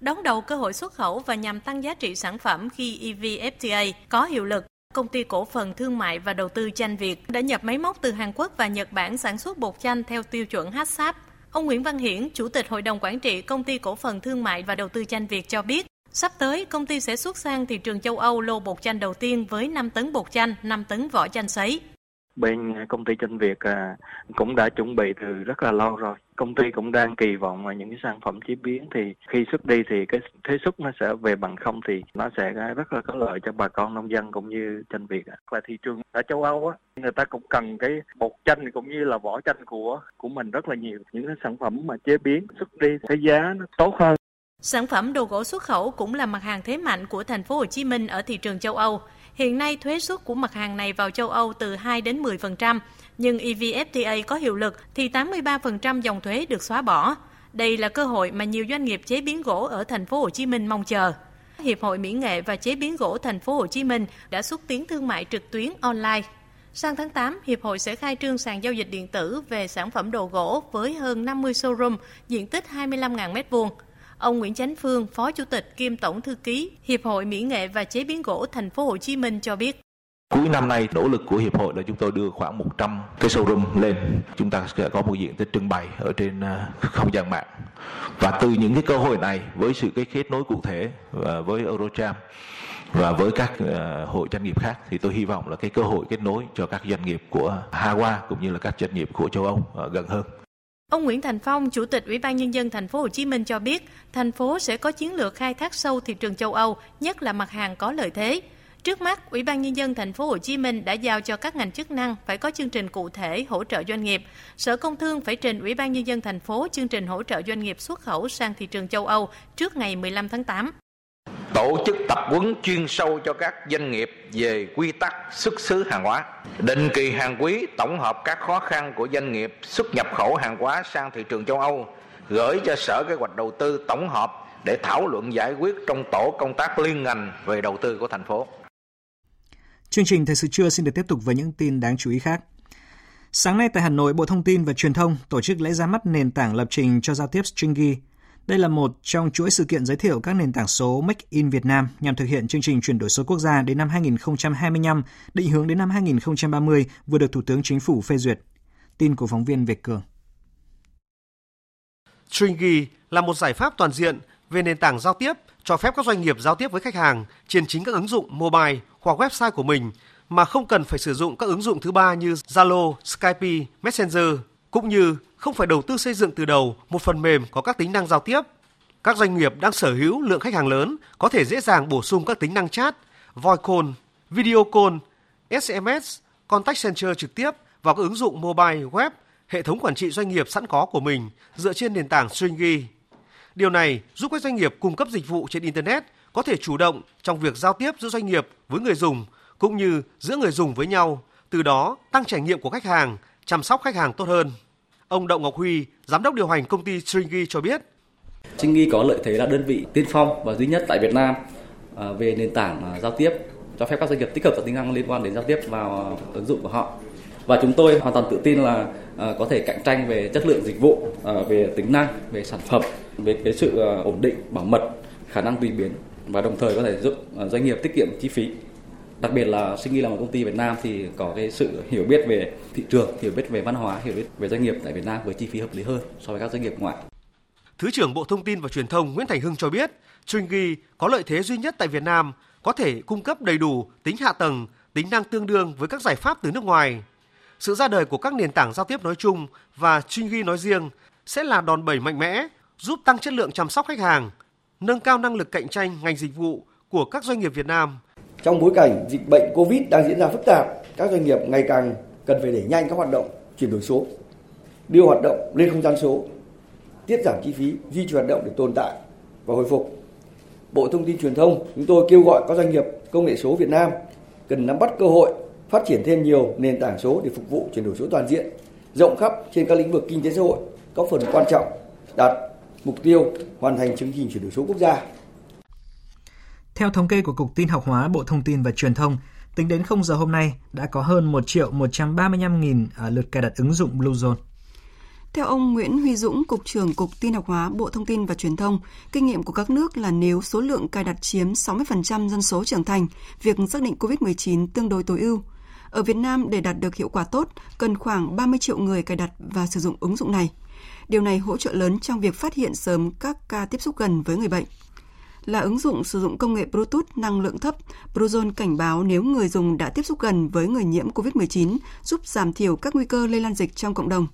Đón đầu cơ hội xuất khẩu và nhằm tăng giá trị sản phẩm khi EVFTA có hiệu lực, công ty cổ phần thương mại và đầu tư chanh Việt đã nhập máy móc từ Hàn Quốc và Nhật Bản sản xuất bột chanh theo tiêu chuẩn HACCP. Ông Nguyễn Văn Hiển, Chủ tịch Hội đồng Quản trị Công ty Cổ phần Thương mại và Đầu tư Chanh Việt cho biết, Sắp tới, công ty sẽ xuất sang thị trường châu Âu lô bột chanh đầu tiên với 5 tấn bột chanh, 5 tấn vỏ chanh sấy. Bên à, công ty chanh Việt à, cũng đã chuẩn bị từ rất là lâu rồi. Công ty cũng đang kỳ vọng vào những cái sản phẩm chế biến thì khi xuất đi thì cái thuế xuất nó sẽ về bằng không thì nó sẽ rất là có lợi cho bà con nông dân cũng như chanh Việt. Và thị trường ở châu Âu á, người ta cũng cần cái bột chanh cũng như là vỏ chanh của của mình rất là nhiều. Những cái sản phẩm mà chế biến xuất đi cái giá nó tốt hơn Sản phẩm đồ gỗ xuất khẩu cũng là mặt hàng thế mạnh của thành phố Hồ Chí Minh ở thị trường châu Âu. Hiện nay thuế suất của mặt hàng này vào châu Âu từ 2 đến 10%, nhưng EVFTA có hiệu lực thì 83% dòng thuế được xóa bỏ. Đây là cơ hội mà nhiều doanh nghiệp chế biến gỗ ở thành phố Hồ Chí Minh mong chờ. Hiệp hội Mỹ nghệ và chế biến gỗ thành phố Hồ Chí Minh đã xúc tiến thương mại trực tuyến online. Sang tháng 8, Hiệp hội sẽ khai trương sàn giao dịch điện tử về sản phẩm đồ gỗ với hơn 50 showroom, diện tích 25.000 m2. Ông Nguyễn Chánh Phương, Phó Chủ tịch kiêm Tổng thư ký Hiệp hội Mỹ nghệ và chế biến gỗ thành phố Hồ Chí Minh cho biết. Cuối năm nay nỗ lực của hiệp hội là chúng tôi đưa khoảng 100 cái showroom lên. Chúng ta sẽ có một diện tích trưng bày ở trên à, không gian mạng. Và từ những cái cơ hội này với sự cái kết nối cụ thể à, với Eurocharm và với các uh, hội doanh nghiệp khác thì tôi hy vọng là cái cơ hội kết nối cho các doanh nghiệp của Hawa cũng như là các doanh nghiệp của châu Âu uh, gần hơn. Ông Nguyễn Thành Phong, Chủ tịch Ủy ban nhân dân thành phố Hồ Chí Minh cho biết, thành phố sẽ có chiến lược khai thác sâu thị trường châu Âu, nhất là mặt hàng có lợi thế. Trước mắt, Ủy ban nhân dân thành phố Hồ Chí Minh đã giao cho các ngành chức năng phải có chương trình cụ thể hỗ trợ doanh nghiệp. Sở Công Thương phải trình Ủy ban nhân dân thành phố chương trình hỗ trợ doanh nghiệp xuất khẩu sang thị trường châu Âu trước ngày 15 tháng 8 tổ chức tập huấn chuyên sâu cho các doanh nghiệp về quy tắc xuất xứ hàng hóa định kỳ hàng quý tổng hợp các khó khăn của doanh nghiệp xuất nhập khẩu hàng hóa sang thị trường châu âu gửi cho sở kế hoạch đầu tư tổng hợp để thảo luận giải quyết trong tổ công tác liên ngành về đầu tư của thành phố Chương trình Thời sự trưa xin được tiếp tục với những tin đáng chú ý khác. Sáng nay tại Hà Nội, Bộ Thông tin và Truyền thông tổ chức lễ ra mắt nền tảng lập trình cho giao tiếp Stringy. Đây là một trong chuỗi sự kiện giới thiệu các nền tảng số Make in Việt Nam nhằm thực hiện chương trình chuyển đổi số quốc gia đến năm 2025, định hướng đến năm 2030 vừa được Thủ tướng Chính phủ phê duyệt. Tin của phóng viên Việt Cường. Stringy là một giải pháp toàn diện về nền tảng giao tiếp cho phép các doanh nghiệp giao tiếp với khách hàng trên chính các ứng dụng mobile hoặc website của mình mà không cần phải sử dụng các ứng dụng thứ ba như Zalo, Skype, Messenger, cũng như không phải đầu tư xây dựng từ đầu một phần mềm có các tính năng giao tiếp. Các doanh nghiệp đang sở hữu lượng khách hàng lớn có thể dễ dàng bổ sung các tính năng chat, voice call, video call, SMS, contact center trực tiếp vào các ứng dụng mobile, web, hệ thống quản trị doanh nghiệp sẵn có của mình dựa trên nền tảng Stringy. Điều này giúp các doanh nghiệp cung cấp dịch vụ trên Internet có thể chủ động trong việc giao tiếp giữa doanh nghiệp với người dùng cũng như giữa người dùng với nhau, từ đó tăng trải nghiệm của khách hàng, chăm sóc khách hàng tốt hơn. Ông Đậu Ngọc Huy, giám đốc điều hành công ty Stringy cho biết. Stringy có lợi thế là đơn vị tiên phong và duy nhất tại Việt Nam à, về nền tảng à, giao tiếp cho phép các doanh nghiệp tích hợp các tính năng liên quan đến giao tiếp vào à, ứng dụng của họ. Và chúng tôi hoàn toàn tự tin là có thể cạnh tranh về chất lượng dịch vụ, về tính năng, về sản phẩm, về cái sự ổn định, bảo mật, khả năng tùy biến và đồng thời có thể giúp doanh nghiệp tiết kiệm chi phí đặc biệt là sinh nghi là một công ty Việt Nam thì có cái sự hiểu biết về thị trường, hiểu biết về văn hóa, hiểu biết về doanh nghiệp tại Việt Nam với chi phí hợp lý hơn so với các doanh nghiệp ngoại. Thứ trưởng Bộ Thông tin và Truyền thông Nguyễn Thành Hưng cho biết, Stringy có lợi thế duy nhất tại Việt Nam, có thể cung cấp đầy đủ tính hạ tầng, tính năng tương đương với các giải pháp từ nước ngoài. Sự ra đời của các nền tảng giao tiếp nói chung và Stringy nói riêng sẽ là đòn bẩy mạnh mẽ giúp tăng chất lượng chăm sóc khách hàng, nâng cao năng lực cạnh tranh ngành dịch vụ của các doanh nghiệp Việt Nam trong bối cảnh dịch bệnh Covid đang diễn ra phức tạp, các doanh nghiệp ngày càng cần phải đẩy nhanh các hoạt động chuyển đổi số, đưa hoạt động lên không gian số, tiết giảm chi phí, duy trì hoạt động để tồn tại và hồi phục. Bộ Thông tin Truyền thông chúng tôi kêu gọi các doanh nghiệp công nghệ số Việt Nam cần nắm bắt cơ hội phát triển thêm nhiều nền tảng số để phục vụ chuyển đổi số toàn diện, rộng khắp trên các lĩnh vực kinh tế xã hội, có phần quan trọng đạt mục tiêu hoàn thành chương trình chuyển đổi số quốc gia theo thống kê của Cục Tin học hóa Bộ Thông tin và Truyền thông, tính đến 0 giờ hôm nay đã có hơn 1 triệu 135 nghìn à, lượt cài đặt ứng dụng Bluezone. Theo ông Nguyễn Huy Dũng, Cục trưởng Cục Tin học hóa Bộ Thông tin và Truyền thông, kinh nghiệm của các nước là nếu số lượng cài đặt chiếm 60% dân số trưởng thành, việc xác định COVID-19 tương đối tối ưu. Ở Việt Nam, để đạt được hiệu quả tốt, cần khoảng 30 triệu người cài đặt và sử dụng ứng dụng này. Điều này hỗ trợ lớn trong việc phát hiện sớm các ca tiếp xúc gần với người bệnh là ứng dụng sử dụng công nghệ Bluetooth năng lượng thấp. Bluezone cảnh báo nếu người dùng đã tiếp xúc gần với người nhiễm COVID-19, giúp giảm thiểu các nguy cơ lây lan dịch trong cộng đồng.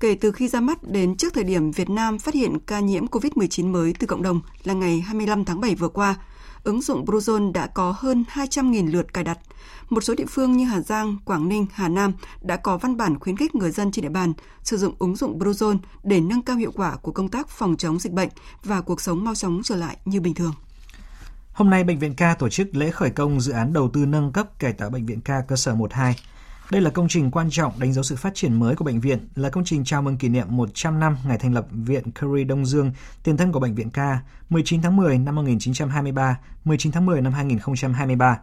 Kể từ khi ra mắt đến trước thời điểm Việt Nam phát hiện ca nhiễm COVID-19 mới từ cộng đồng là ngày 25 tháng 7 vừa qua, ứng dụng Bluezone đã có hơn 200.000 lượt cài đặt. Một số địa phương như Hà Giang, Quảng Ninh, Hà Nam đã có văn bản khuyến khích người dân trên địa bàn sử dụng ứng dụng Bluezone để nâng cao hiệu quả của công tác phòng chống dịch bệnh và cuộc sống mau chóng trở lại như bình thường. Hôm nay, Bệnh viện Ca tổ chức lễ khởi công dự án đầu tư nâng cấp cải tạo Bệnh viện Ca cơ sở 12 đây là công trình quan trọng đánh dấu sự phát triển mới của bệnh viện, là công trình chào mừng kỷ niệm 100 năm ngày thành lập Viện Curry Đông Dương, tiền thân của Bệnh viện K. 19 tháng 10 năm 1923, 19 tháng 10 năm 2023.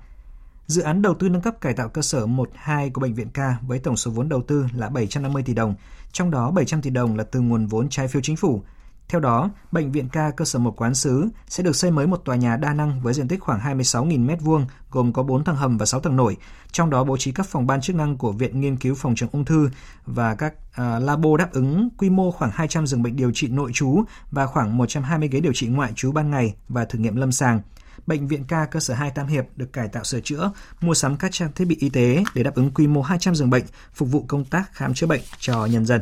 Dự án đầu tư nâng cấp cải tạo cơ sở 1-2 của Bệnh viện K với tổng số vốn đầu tư là 750 tỷ đồng, trong đó 700 tỷ đồng là từ nguồn vốn trái phiếu chính phủ, theo đó, Bệnh viện ca cơ sở một quán sứ sẽ được xây mới một tòa nhà đa năng với diện tích khoảng 26.000 m2, gồm có 4 tầng hầm và 6 tầng nổi, trong đó bố trí các phòng ban chức năng của Viện Nghiên cứu Phòng chống ung thư và các uh, labo đáp ứng quy mô khoảng 200 giường bệnh điều trị nội trú và khoảng 120 ghế điều trị ngoại trú ban ngày và thử nghiệm lâm sàng. Bệnh viện ca cơ sở 2 Tam Hiệp được cải tạo sửa chữa, mua sắm các trang thiết bị y tế để đáp ứng quy mô 200 giường bệnh, phục vụ công tác khám chữa bệnh cho nhân dân.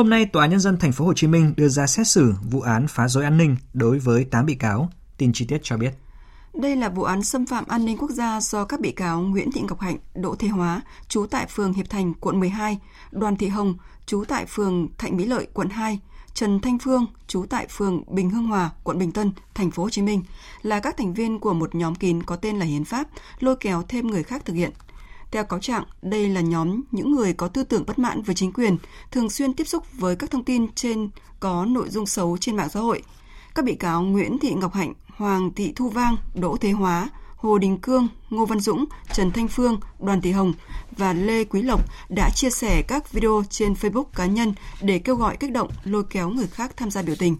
Hôm nay, Tòa nhân dân thành phố Hồ Chí Minh đưa ra xét xử vụ án phá rối an ninh đối với 8 bị cáo. Tin chi tiết cho biết. Đây là vụ án xâm phạm an ninh quốc gia do các bị cáo Nguyễn Thị Ngọc Hạnh, Đỗ Thế Hóa, trú tại phường Hiệp Thành, quận 12, Đoàn Thị Hồng, trú tại phường Thạnh Mỹ Lợi, quận 2, Trần Thanh Phương, trú tại phường Bình Hưng Hòa, quận Bình Tân, thành phố Hồ Chí Minh, là các thành viên của một nhóm kín có tên là Hiến pháp, lôi kéo thêm người khác thực hiện. Theo cáo trạng, đây là nhóm những người có tư tưởng bất mãn với chính quyền, thường xuyên tiếp xúc với các thông tin trên có nội dung xấu trên mạng xã hội. Các bị cáo Nguyễn Thị Ngọc Hạnh, Hoàng Thị Thu Vang, Đỗ Thế Hóa, Hồ Đình Cương, Ngô Văn Dũng, Trần Thanh Phương, Đoàn Thị Hồng và Lê Quý Lộc đã chia sẻ các video trên Facebook cá nhân để kêu gọi kích động lôi kéo người khác tham gia biểu tình.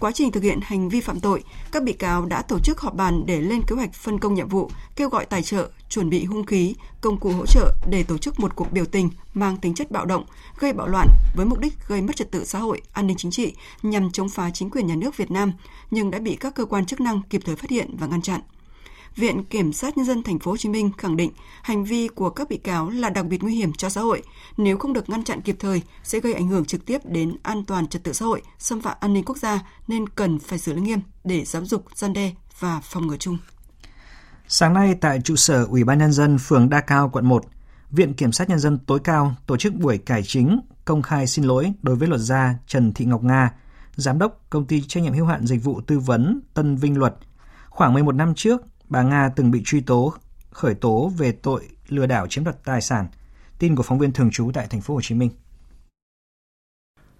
Quá trình thực hiện hành vi phạm tội, các bị cáo đã tổ chức họp bàn để lên kế hoạch phân công nhiệm vụ, kêu gọi tài trợ, chuẩn bị hung khí, công cụ hỗ trợ để tổ chức một cuộc biểu tình mang tính chất bạo động, gây bạo loạn với mục đích gây mất trật tự xã hội, an ninh chính trị nhằm chống phá chính quyền nhà nước Việt Nam, nhưng đã bị các cơ quan chức năng kịp thời phát hiện và ngăn chặn. Viện Kiểm sát nhân dân thành phố Hồ Chí Minh khẳng định hành vi của các bị cáo là đặc biệt nguy hiểm cho xã hội, nếu không được ngăn chặn kịp thời sẽ gây ảnh hưởng trực tiếp đến an toàn trật tự xã hội, xâm phạm an ninh quốc gia nên cần phải xử lý nghiêm để giáo dục, gian đe và phòng ngừa chung. Sáng nay tại trụ sở Ủy ban nhân dân phường Đa Cao quận 1, Viện Kiểm sát nhân dân tối cao tổ chức buổi cải chính công khai xin lỗi đối với luật gia Trần Thị Ngọc Nga, giám đốc công ty trách nhiệm hữu hạn dịch vụ tư vấn Tân Vinh Luật. Khoảng 11 năm trước, bà Nga từng bị truy tố, khởi tố về tội lừa đảo chiếm đoạt tài sản. Tin của phóng viên thường trú tại thành phố Hồ Chí Minh.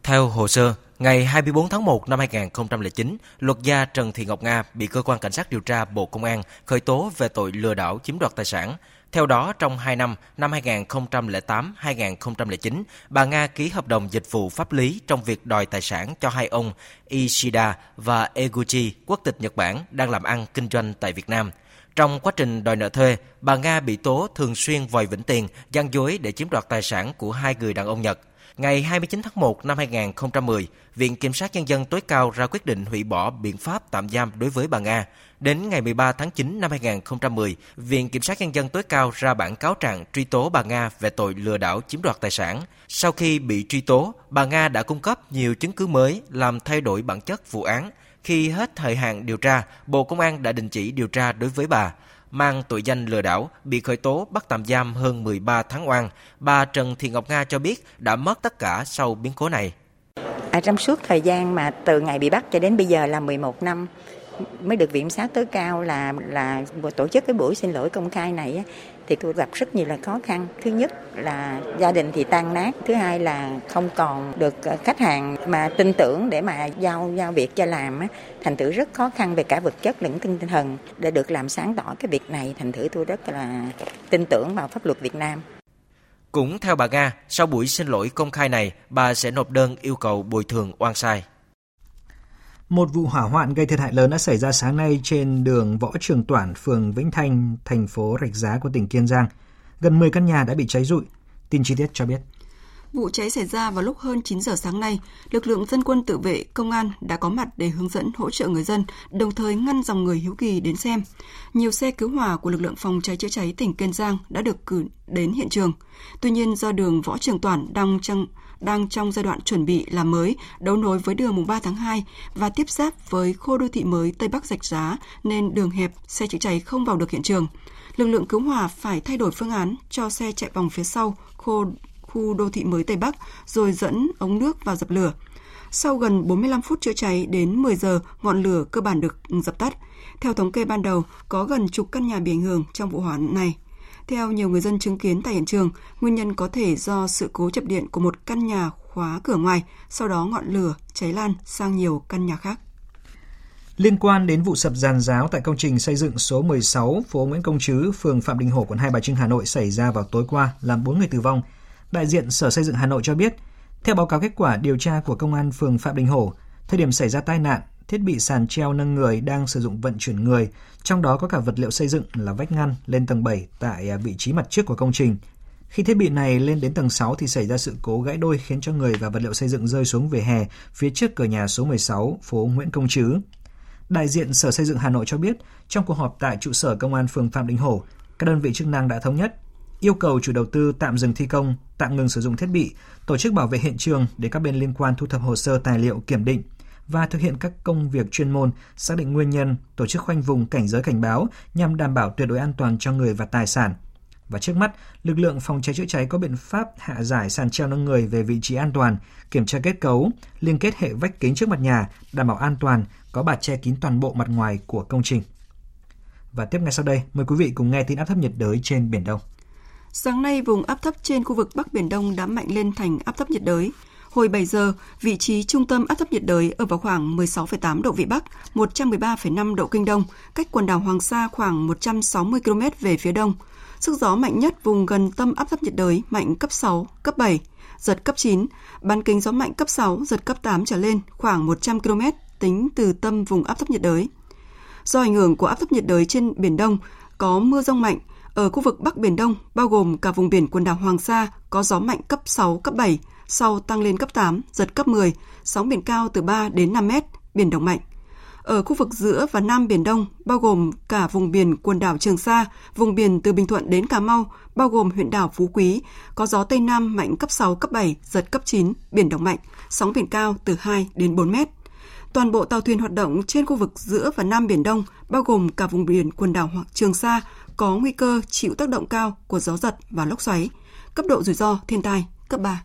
Theo hồ sơ, ngày 24 tháng 1 năm 2009, luật gia Trần Thị Ngọc Nga bị cơ quan cảnh sát điều tra Bộ Công an khởi tố về tội lừa đảo chiếm đoạt tài sản. Theo đó, trong 2 năm, năm 2008-2009, bà Nga ký hợp đồng dịch vụ pháp lý trong việc đòi tài sản cho hai ông Ishida và Eguchi, quốc tịch Nhật Bản, đang làm ăn kinh doanh tại Việt Nam. Trong quá trình đòi nợ thuê, bà Nga bị tố thường xuyên vòi vĩnh tiền, gian dối để chiếm đoạt tài sản của hai người đàn ông Nhật. Ngày 29 tháng 1 năm 2010, Viện Kiểm sát Nhân dân tối cao ra quyết định hủy bỏ biện pháp tạm giam đối với bà Nga. Đến ngày 13 tháng 9 năm 2010, Viện Kiểm sát Nhân dân tối cao ra bản cáo trạng truy tố bà Nga về tội lừa đảo chiếm đoạt tài sản. Sau khi bị truy tố, bà Nga đã cung cấp nhiều chứng cứ mới làm thay đổi bản chất vụ án. Khi hết thời hạn điều tra, Bộ Công an đã đình chỉ điều tra đối với bà mang tội danh lừa đảo, bị khởi tố bắt tạm giam hơn 13 tháng oan. Bà Trần Thị Ngọc Nga cho biết đã mất tất cả sau biến cố này. À, trong suốt thời gian mà từ ngày bị bắt cho đến bây giờ là 11 năm mới được viện sát tối cao là là tổ chức cái buổi xin lỗi công khai này thì tôi gặp rất nhiều là khó khăn. Thứ nhất là gia đình thì tan nát. Thứ hai là không còn được ờ, khách hàng mà tin tưởng để mà giao giao việc cho làm á. Thành thử rất khó khăn về cả vật chất lẫn tinh thần. Để được làm sáng tỏ cái việc này thành thử tôi rất là tin tưởng vào pháp luật Việt Nam. Cũng theo bà Nga, sau buổi xin lỗi công khai này, bà sẽ nộp đơn yêu cầu bồi thường oan sai. Một vụ hỏa hoạn gây thiệt hại lớn đã xảy ra sáng nay trên đường Võ Trường Toản, phường Vĩnh Thanh, thành phố Rạch Giá của tỉnh Kiên Giang. Gần 10 căn nhà đã bị cháy rụi. Tin chi tiết cho biết. Vụ cháy xảy ra vào lúc hơn 9 giờ sáng nay, lực lượng dân quân tự vệ, công an đã có mặt để hướng dẫn hỗ trợ người dân, đồng thời ngăn dòng người hiếu kỳ đến xem. Nhiều xe cứu hỏa của lực lượng phòng cháy chữa cháy tỉnh Kiên Giang đã được cử đến hiện trường. Tuy nhiên do đường Võ Trường Toản đang trong đang trong giai đoạn chuẩn bị làm mới, đấu nối với đường mùng 3 tháng 2 và tiếp giáp với khu đô thị mới Tây Bắc Rạch Giá nên đường hẹp, xe chữa cháy không vào được hiện trường. Lực lượng cứu hỏa phải thay đổi phương án cho xe chạy vòng phía sau khu khu đô thị mới Tây Bắc rồi dẫn ống nước vào dập lửa. Sau gần 45 phút chữa cháy đến 10 giờ, ngọn lửa cơ bản được dập tắt. Theo thống kê ban đầu, có gần chục căn nhà bị ảnh hưởng trong vụ hỏa này. Theo nhiều người dân chứng kiến tại hiện trường, nguyên nhân có thể do sự cố chập điện của một căn nhà khóa cửa ngoài, sau đó ngọn lửa cháy lan sang nhiều căn nhà khác. Liên quan đến vụ sập giàn giáo tại công trình xây dựng số 16 phố Nguyễn Công Trứ, phường Phạm Đình Hổ, quận Hai Bà Trưng, Hà Nội xảy ra vào tối qua, làm 4 người tử vong. Đại diện Sở Xây dựng Hà Nội cho biết, theo báo cáo kết quả điều tra của Công an phường Phạm Đình Hổ, thời điểm xảy ra tai nạn, thiết bị sàn treo nâng người đang sử dụng vận chuyển người, trong đó có cả vật liệu xây dựng là vách ngăn lên tầng 7 tại à, vị trí mặt trước của công trình. Khi thiết bị này lên đến tầng 6 thì xảy ra sự cố gãy đôi khiến cho người và vật liệu xây dựng rơi xuống vỉa hè phía trước cửa nhà số 16 phố Nguyễn Công Trứ. Đại diện Sở Xây dựng Hà Nội cho biết, trong cuộc họp tại trụ sở Công an phường Phạm Đình Hổ, các đơn vị chức năng đã thống nhất yêu cầu chủ đầu tư tạm dừng thi công, tạm ngừng sử dụng thiết bị, tổ chức bảo vệ hiện trường để các bên liên quan thu thập hồ sơ tài liệu kiểm định và thực hiện các công việc chuyên môn, xác định nguyên nhân, tổ chức khoanh vùng cảnh giới cảnh báo nhằm đảm bảo tuyệt đối an toàn cho người và tài sản. Và trước mắt, lực lượng phòng cháy chữa cháy có biện pháp hạ giải sàn treo nâng người về vị trí an toàn, kiểm tra kết cấu, liên kết hệ vách kính trước mặt nhà, đảm bảo an toàn, có bạt che kín toàn bộ mặt ngoài của công trình. Và tiếp ngay sau đây, mời quý vị cùng nghe tin áp thấp nhiệt đới trên Biển Đông. Sáng nay, vùng áp thấp trên khu vực Bắc Biển Đông đã mạnh lên thành áp thấp nhiệt đới. Hồi 7 giờ, vị trí trung tâm áp thấp nhiệt đới ở vào khoảng 16,8 độ Vĩ Bắc, 113,5 độ Kinh Đông, cách quần đảo Hoàng Sa khoảng 160 km về phía đông. Sức gió mạnh nhất vùng gần tâm áp thấp nhiệt đới mạnh cấp 6, cấp 7, giật cấp 9, bán kính gió mạnh cấp 6, giật cấp 8 trở lên khoảng 100 km tính từ tâm vùng áp thấp nhiệt đới. Do ảnh hưởng của áp thấp nhiệt đới trên Biển Đông, có mưa rông mạnh, ở khu vực Bắc Biển Đông, bao gồm cả vùng biển quần đảo Hoàng Sa, có gió mạnh cấp 6, cấp 7, sau tăng lên cấp 8, giật cấp 10, sóng biển cao từ 3 đến 5 mét, biển động mạnh. Ở khu vực giữa và Nam Biển Đông, bao gồm cả vùng biển quần đảo Trường Sa, vùng biển từ Bình Thuận đến Cà Mau, bao gồm huyện đảo Phú Quý, có gió Tây Nam mạnh cấp 6, cấp 7, giật cấp 9, biển động mạnh, sóng biển cao từ 2 đến 4 mét. Toàn bộ tàu thuyền hoạt động trên khu vực giữa và Nam Biển Đông, bao gồm cả vùng biển quần đảo hoặc Trường Sa, có nguy cơ chịu tác động cao của gió giật và lốc xoáy. Cấp độ rủi ro thiên tai cấp 3.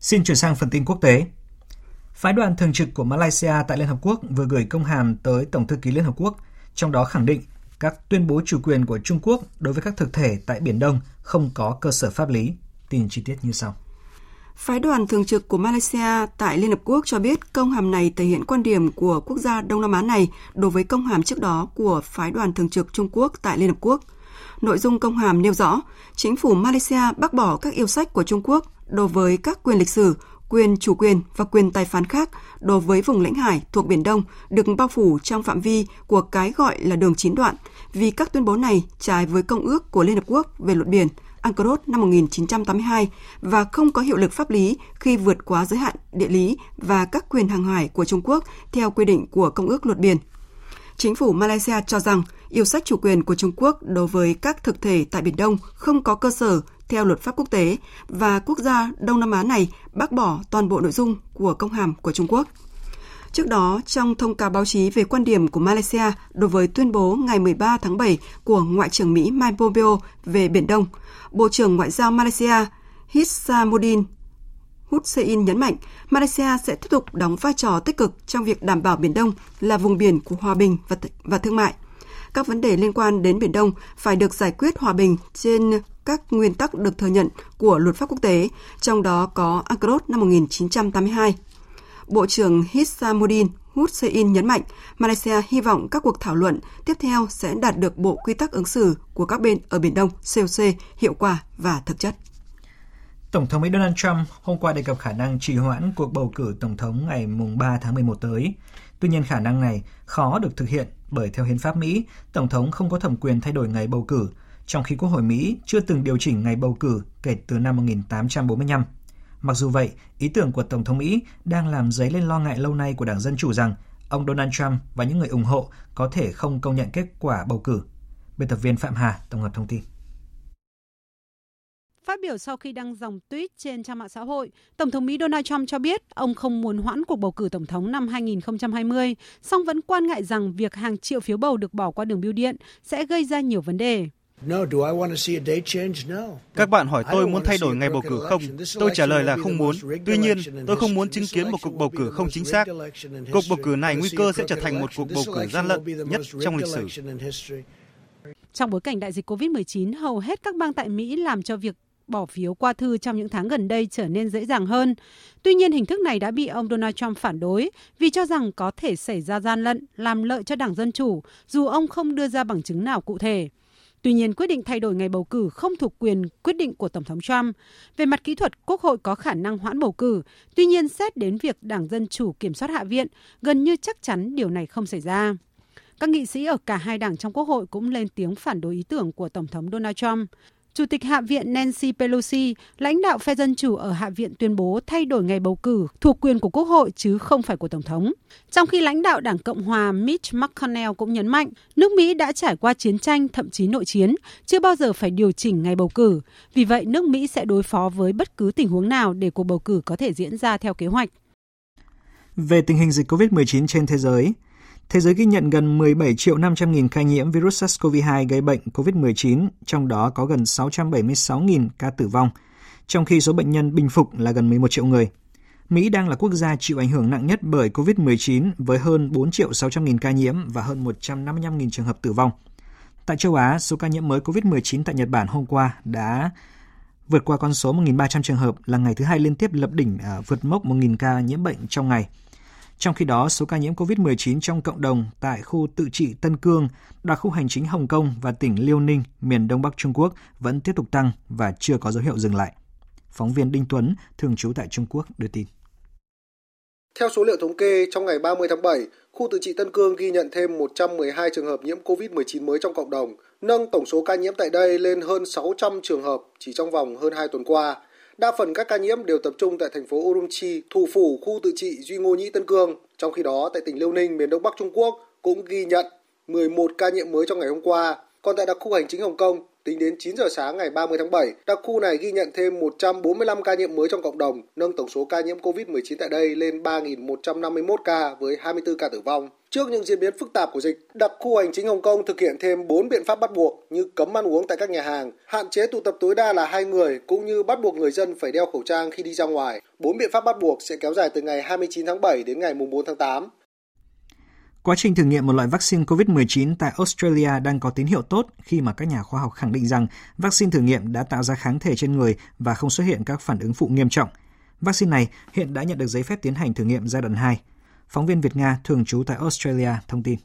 Xin chuyển sang phần tin quốc tế. Phái đoàn thường trực của Malaysia tại Liên Hợp Quốc vừa gửi công hàm tới Tổng thư ký Liên Hợp Quốc, trong đó khẳng định các tuyên bố chủ quyền của Trung Quốc đối với các thực thể tại Biển Đông không có cơ sở pháp lý. Tin chi tiết như sau. Phái đoàn thường trực của Malaysia tại Liên Hợp Quốc cho biết công hàm này thể hiện quan điểm của quốc gia Đông Nam Á này đối với công hàm trước đó của phái đoàn thường trực Trung Quốc tại Liên Hợp Quốc. Nội dung công hàm nêu rõ, chính phủ Malaysia bác bỏ các yêu sách của Trung Quốc đối với các quyền lịch sử, quyền chủ quyền và quyền tài phán khác đối với vùng lãnh hải thuộc Biển Đông được bao phủ trong phạm vi của cái gọi là đường chín đoạn, vì các tuyên bố này trái với Công ước của Liên Hợp Quốc về luật biển – UNCLOS năm 1982 và không có hiệu lực pháp lý khi vượt quá giới hạn địa lý và các quyền hàng hải của Trung Quốc theo quy định của Công ước Luật Biển. Chính phủ Malaysia cho rằng yêu sách chủ quyền của Trung Quốc đối với các thực thể tại Biển Đông không có cơ sở theo luật pháp quốc tế và quốc gia Đông Nam Á này bác bỏ toàn bộ nội dung của công hàm của Trung Quốc. Trước đó, trong thông cáo báo chí về quan điểm của Malaysia đối với tuyên bố ngày 13 tháng 7 của Ngoại trưởng Mỹ Mike Pompeo về Biển Đông, Bộ trưởng Ngoại giao Malaysia Hissamuddin Hussein nhấn mạnh Malaysia sẽ tiếp tục đóng vai trò tích cực trong việc đảm bảo Biển Đông là vùng biển của hòa bình và, và thương mại. Các vấn đề liên quan đến Biển Đông phải được giải quyết hòa bình trên các nguyên tắc được thừa nhận của luật pháp quốc tế, trong đó có UNCLOS năm 1982. Bộ trưởng Hissamuddin Hussein nhấn mạnh Malaysia hy vọng các cuộc thảo luận tiếp theo sẽ đạt được bộ quy tắc ứng xử của các bên ở Biển Đông COC hiệu quả và thực chất. Tổng thống Mỹ Donald Trump hôm qua đề cập khả năng trì hoãn cuộc bầu cử tổng thống ngày 3 tháng 11 tới. Tuy nhiên khả năng này khó được thực hiện bởi theo hiến pháp Mỹ, Tổng thống không có thẩm quyền thay đổi ngày bầu cử, trong khi Quốc hội Mỹ chưa từng điều chỉnh ngày bầu cử kể từ năm 1845. Mặc dù vậy, ý tưởng của Tổng thống Mỹ đang làm dấy lên lo ngại lâu nay của Đảng Dân Chủ rằng ông Donald Trump và những người ủng hộ có thể không công nhận kết quả bầu cử. Biên tập viên Phạm Hà tổng hợp thông tin. Phát biểu sau khi đăng dòng tweet trên trang mạng xã hội, Tổng thống Mỹ Donald Trump cho biết ông không muốn hoãn cuộc bầu cử tổng thống năm 2020, song vẫn quan ngại rằng việc hàng triệu phiếu bầu được bỏ qua đường bưu điện sẽ gây ra nhiều vấn đề. Các bạn hỏi tôi muốn thay đổi ngày bầu cử không? Tôi trả lời là không muốn. Tuy nhiên, tôi không muốn chứng kiến một cuộc bầu cử không chính xác. Cuộc bầu cử này nguy cơ sẽ trở thành một cuộc bầu cử gian lận nhất trong lịch sử. Trong bối cảnh đại dịch COVID-19, hầu hết các bang tại Mỹ làm cho việc bỏ phiếu qua thư trong những tháng gần đây trở nên dễ dàng hơn. Tuy nhiên, hình thức này đã bị ông Donald Trump phản đối vì cho rằng có thể xảy ra gian lận, làm lợi cho Đảng Dân Chủ, dù ông không đưa ra bằng chứng nào cụ thể. Tuy nhiên, quyết định thay đổi ngày bầu cử không thuộc quyền quyết định của Tổng thống Trump. Về mặt kỹ thuật, Quốc hội có khả năng hoãn bầu cử. Tuy nhiên, xét đến việc Đảng Dân Chủ kiểm soát Hạ viện, gần như chắc chắn điều này không xảy ra. Các nghị sĩ ở cả hai đảng trong Quốc hội cũng lên tiếng phản đối ý tưởng của Tổng thống Donald Trump. Chủ tịch Hạ viện Nancy Pelosi, lãnh đạo phe Dân Chủ ở Hạ viện tuyên bố thay đổi ngày bầu cử thuộc quyền của Quốc hội chứ không phải của Tổng thống. Trong khi lãnh đạo Đảng Cộng hòa Mitch McConnell cũng nhấn mạnh, nước Mỹ đã trải qua chiến tranh, thậm chí nội chiến, chưa bao giờ phải điều chỉnh ngày bầu cử. Vì vậy, nước Mỹ sẽ đối phó với bất cứ tình huống nào để cuộc bầu cử có thể diễn ra theo kế hoạch. Về tình hình dịch COVID-19 trên thế giới, Thế giới ghi nhận gần 17 triệu 500 nghìn ca nhiễm virus SARS-CoV-2 gây bệnh COVID-19, trong đó có gần 676 nghìn ca tử vong, trong khi số bệnh nhân bình phục là gần 11 triệu người. Mỹ đang là quốc gia chịu ảnh hưởng nặng nhất bởi COVID-19 với hơn 4 triệu 600 nghìn ca nhiễm và hơn 155 nghìn trường hợp tử vong. Tại châu Á, số ca nhiễm mới COVID-19 tại Nhật Bản hôm qua đã vượt qua con số 1.300 trường hợp là ngày thứ hai liên tiếp lập đỉnh à, vượt mốc 1.000 ca nhiễm bệnh trong ngày. Trong khi đó, số ca nhiễm COVID-19 trong cộng đồng tại khu tự trị Tân Cương, đặc khu hành chính Hồng Kông và tỉnh Liêu Ninh, miền Đông Bắc Trung Quốc vẫn tiếp tục tăng và chưa có dấu hiệu dừng lại. Phóng viên Đinh Tuấn, thường trú tại Trung Quốc, đưa tin. Theo số liệu thống kê, trong ngày 30 tháng 7, khu tự trị Tân Cương ghi nhận thêm 112 trường hợp nhiễm COVID-19 mới trong cộng đồng, nâng tổng số ca nhiễm tại đây lên hơn 600 trường hợp chỉ trong vòng hơn 2 tuần qua. Đa phần các ca nhiễm đều tập trung tại thành phố Urumqi, thủ phủ khu tự trị Duy Ngô Nhĩ Tân Cương. Trong khi đó, tại tỉnh Liêu Ninh, miền Đông Bắc Trung Quốc cũng ghi nhận 11 ca nhiễm mới trong ngày hôm qua. Còn tại đặc khu hành chính Hồng Kông, tính đến 9 giờ sáng ngày 30 tháng 7, đặc khu này ghi nhận thêm 145 ca nhiễm mới trong cộng đồng, nâng tổng số ca nhiễm COVID-19 tại đây lên 3.151 ca với 24 ca tử vong. Trước những diễn biến phức tạp của dịch, đặc khu hành chính Hồng Kông thực hiện thêm 4 biện pháp bắt buộc như cấm ăn uống tại các nhà hàng, hạn chế tụ tập tối đa là hai người cũng như bắt buộc người dân phải đeo khẩu trang khi đi ra ngoài. Bốn biện pháp bắt buộc sẽ kéo dài từ ngày 29 tháng 7 đến ngày 4 tháng 8. Quá trình thử nghiệm một loại vaccine COVID-19 tại Australia đang có tín hiệu tốt khi mà các nhà khoa học khẳng định rằng vaccine thử nghiệm đã tạo ra kháng thể trên người và không xuất hiện các phản ứng phụ nghiêm trọng. Vaccine này hiện đã nhận được giấy phép tiến hành thử nghiệm giai đoạn 2. Phóng viên Việt Nga thường trú tại Australia thông tin.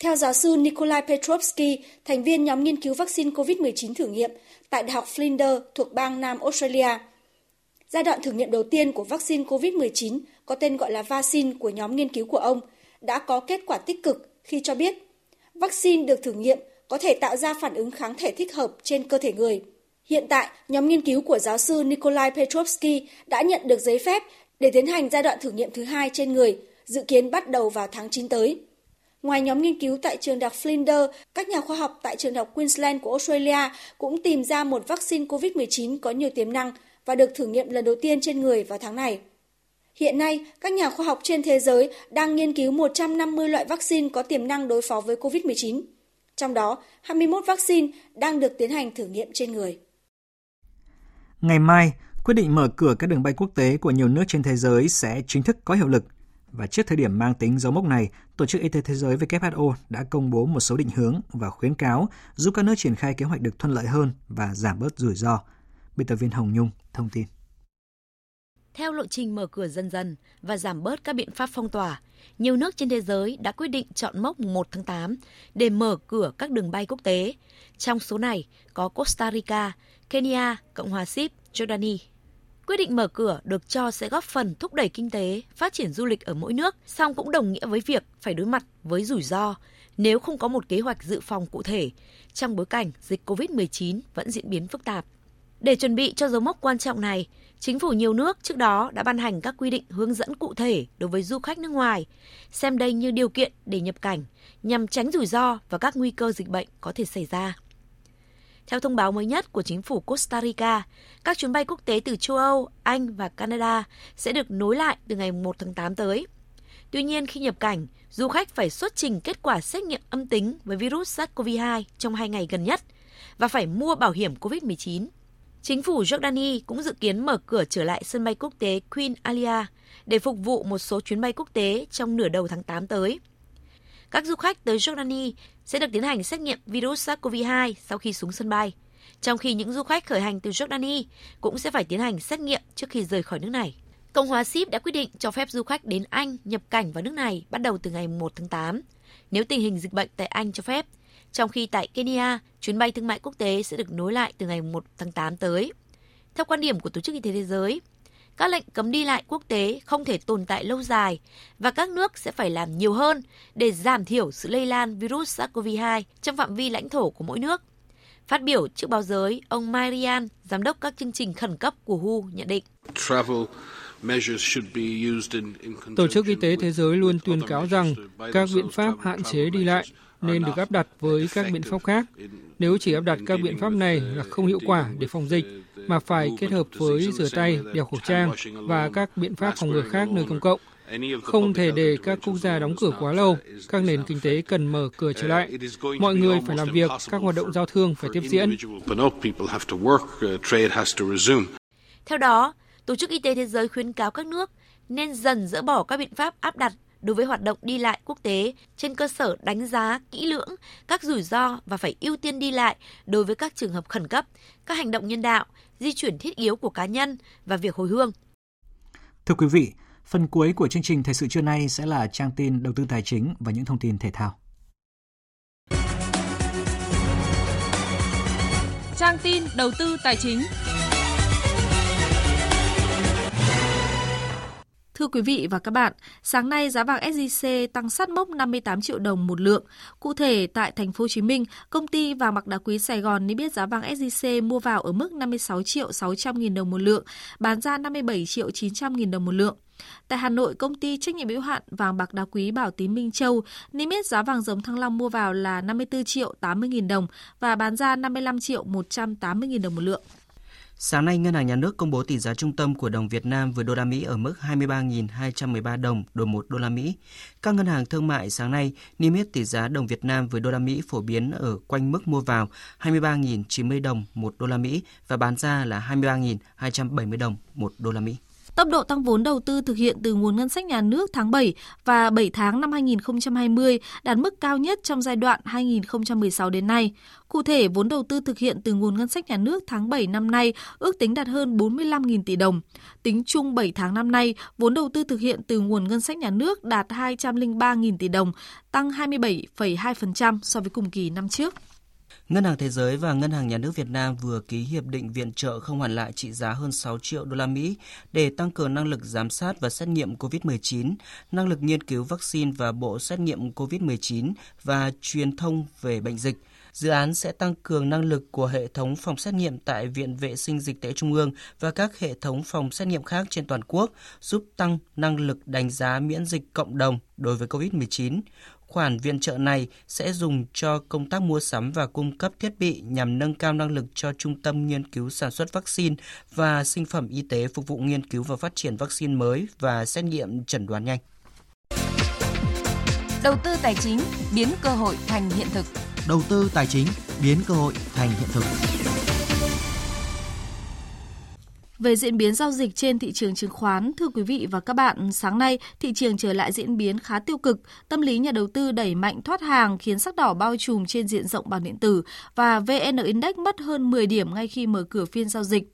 Theo giáo sư Nikolai Petrovsky, thành viên nhóm nghiên cứu vaccine COVID-19 thử nghiệm tại Đại học Flinders thuộc bang Nam Australia, giai đoạn thử nghiệm đầu tiên của vaccine COVID-19 có tên gọi là vaccine của nhóm nghiên cứu của ông đã có kết quả tích cực khi cho biết vaccine được thử nghiệm có thể tạo ra phản ứng kháng thể thích hợp trên cơ thể người. Hiện tại, nhóm nghiên cứu của giáo sư Nikolai Petrovsky đã nhận được giấy phép để tiến hành giai đoạn thử nghiệm thứ hai trên người, dự kiến bắt đầu vào tháng 9 tới. Ngoài nhóm nghiên cứu tại trường đại học Flinders, các nhà khoa học tại trường đại học Queensland của Australia cũng tìm ra một vaccine COVID-19 có nhiều tiềm năng và được thử nghiệm lần đầu tiên trên người vào tháng này. Hiện nay, các nhà khoa học trên thế giới đang nghiên cứu 150 loại vaccine có tiềm năng đối phó với COVID-19. Trong đó, 21 vaccine đang được tiến hành thử nghiệm trên người. Ngày mai, quyết định mở cửa các đường bay quốc tế của nhiều nước trên thế giới sẽ chính thức có hiệu lực. Và trước thời điểm mang tính dấu mốc này, Tổ chức Y tế Thế giới WHO đã công bố một số định hướng và khuyến cáo giúp các nước triển khai kế hoạch được thuận lợi hơn và giảm bớt rủi ro. Biên tập viên Hồng Nhung thông tin. Theo lộ trình mở cửa dần dần và giảm bớt các biện pháp phong tỏa, nhiều nước trên thế giới đã quyết định chọn mốc 1 tháng 8 để mở cửa các đường bay quốc tế. Trong số này có Costa Rica, Kenya, Cộng hòa Sip, Jordani. Quyết định mở cửa được cho sẽ góp phần thúc đẩy kinh tế, phát triển du lịch ở mỗi nước, song cũng đồng nghĩa với việc phải đối mặt với rủi ro nếu không có một kế hoạch dự phòng cụ thể trong bối cảnh dịch COVID-19 vẫn diễn biến phức tạp. Để chuẩn bị cho dấu mốc quan trọng này, chính phủ nhiều nước trước đó đã ban hành các quy định hướng dẫn cụ thể đối với du khách nước ngoài, xem đây như điều kiện để nhập cảnh nhằm tránh rủi ro và các nguy cơ dịch bệnh có thể xảy ra. Theo thông báo mới nhất của chính phủ Costa Rica, các chuyến bay quốc tế từ châu Âu, Anh và Canada sẽ được nối lại từ ngày 1 tháng 8 tới. Tuy nhiên, khi nhập cảnh, du khách phải xuất trình kết quả xét nghiệm âm tính với virus SARS-CoV-2 trong hai ngày gần nhất và phải mua bảo hiểm COVID-19. Chính phủ Jordani cũng dự kiến mở cửa trở lại sân bay quốc tế Queen Alia để phục vụ một số chuyến bay quốc tế trong nửa đầu tháng 8 tới. Các du khách tới Jordani sẽ được tiến hành xét nghiệm virus SARS-CoV-2 sau khi xuống sân bay, trong khi những du khách khởi hành từ Jordani cũng sẽ phải tiến hành xét nghiệm trước khi rời khỏi nước này. Cộng hòa Sip đã quyết định cho phép du khách đến Anh nhập cảnh vào nước này bắt đầu từ ngày 1 tháng 8, nếu tình hình dịch bệnh tại Anh cho phép, trong khi tại Kenya, chuyến bay thương mại quốc tế sẽ được nối lại từ ngày 1 tháng 8 tới. Theo quan điểm của Tổ chức Y tế Thế giới, các lệnh cấm đi lại quốc tế không thể tồn tại lâu dài và các nước sẽ phải làm nhiều hơn để giảm thiểu sự lây lan virus SARS-CoV-2 trong phạm vi lãnh thổ của mỗi nước. Phát biểu trước báo giới, ông Marian, giám đốc các chương trình khẩn cấp của WHO nhận định. Tổ chức Y tế Thế giới luôn tuyên cáo rằng các biện pháp hạn chế đi lại nên được áp đặt với các biện pháp khác. Nếu chỉ áp đặt các biện pháp này là không hiệu quả để phòng dịch, mà phải kết hợp với rửa tay, đeo khẩu trang và các biện pháp phòng ngừa khác nơi công cộng. Không thể để các quốc gia đóng cửa quá lâu, các nền kinh tế cần mở cửa trở lại. Mọi người phải làm việc, các hoạt động giao thương phải tiếp diễn. Theo đó, Tổ chức Y tế Thế giới khuyến cáo các nước nên dần dỡ bỏ các biện pháp áp đặt đối với hoạt động đi lại quốc tế trên cơ sở đánh giá kỹ lưỡng các rủi ro và phải ưu tiên đi lại đối với các trường hợp khẩn cấp, các hành động nhân đạo, di chuyển thiết yếu của cá nhân và việc hồi hương. Thưa quý vị, phần cuối của chương trình Thời sự trưa nay sẽ là trang tin đầu tư tài chính và những thông tin thể thao. Trang tin đầu tư tài chính. Thưa quý vị và các bạn, sáng nay giá vàng SJC tăng sát mốc 58 triệu đồng một lượng. Cụ thể tại thành phố Hồ Chí Minh, công ty vàng bạc đá quý Sài Gòn niêm yết giá vàng SJC mua vào ở mức 56 triệu 600 000 đồng một lượng, bán ra 57 triệu 900 000 đồng một lượng. Tại Hà Nội, công ty trách nhiệm hữu hạn vàng bạc đá quý Bảo Tín Minh Châu niêm yết giá vàng dòng Thăng Long mua vào là 54 triệu 80 000 đồng và bán ra 55 triệu 180 000 đồng một lượng. Sáng nay, Ngân hàng Nhà nước công bố tỷ giá trung tâm của đồng Việt Nam với đô la Mỹ ở mức 23.213 đồng đổi 1 đô la Mỹ. Các ngân hàng thương mại sáng nay niêm yết tỷ giá đồng Việt Nam với đô la Mỹ phổ biến ở quanh mức mua vào 23.090 đồng 1 đô la Mỹ và bán ra là 23.270 đồng 1 đô la Mỹ. Tốc độ tăng vốn đầu tư thực hiện từ nguồn ngân sách nhà nước tháng 7 và 7 tháng năm 2020 đạt mức cao nhất trong giai đoạn 2016 đến nay. Cụ thể, vốn đầu tư thực hiện từ nguồn ngân sách nhà nước tháng 7 năm nay ước tính đạt hơn 45.000 tỷ đồng. Tính chung 7 tháng năm nay, vốn đầu tư thực hiện từ nguồn ngân sách nhà nước đạt 203.000 tỷ đồng, tăng 27,2% so với cùng kỳ năm trước. Ngân hàng Thế giới và Ngân hàng Nhà nước Việt Nam vừa ký hiệp định viện trợ không hoàn lại trị giá hơn 6 triệu đô la Mỹ để tăng cường năng lực giám sát và xét nghiệm COVID-19, năng lực nghiên cứu vaccine và bộ xét nghiệm COVID-19 và truyền thông về bệnh dịch. Dự án sẽ tăng cường năng lực của hệ thống phòng xét nghiệm tại Viện Vệ sinh Dịch tễ Trung ương và các hệ thống phòng xét nghiệm khác trên toàn quốc, giúp tăng năng lực đánh giá miễn dịch cộng đồng đối với COVID-19. Khoản viện trợ này sẽ dùng cho công tác mua sắm và cung cấp thiết bị nhằm nâng cao năng lực cho Trung tâm Nghiên cứu Sản xuất Vaccine và Sinh phẩm Y tế phục vụ nghiên cứu và phát triển vaccine mới và xét nghiệm chẩn đoán nhanh. Đầu tư tài chính biến cơ hội thành hiện thực. Đầu tư tài chính biến cơ hội thành hiện thực. Về diễn biến giao dịch trên thị trường chứng khoán, thưa quý vị và các bạn, sáng nay thị trường trở lại diễn biến khá tiêu cực, tâm lý nhà đầu tư đẩy mạnh thoát hàng khiến sắc đỏ bao trùm trên diện rộng bảng điện tử và VN Index mất hơn 10 điểm ngay khi mở cửa phiên giao dịch.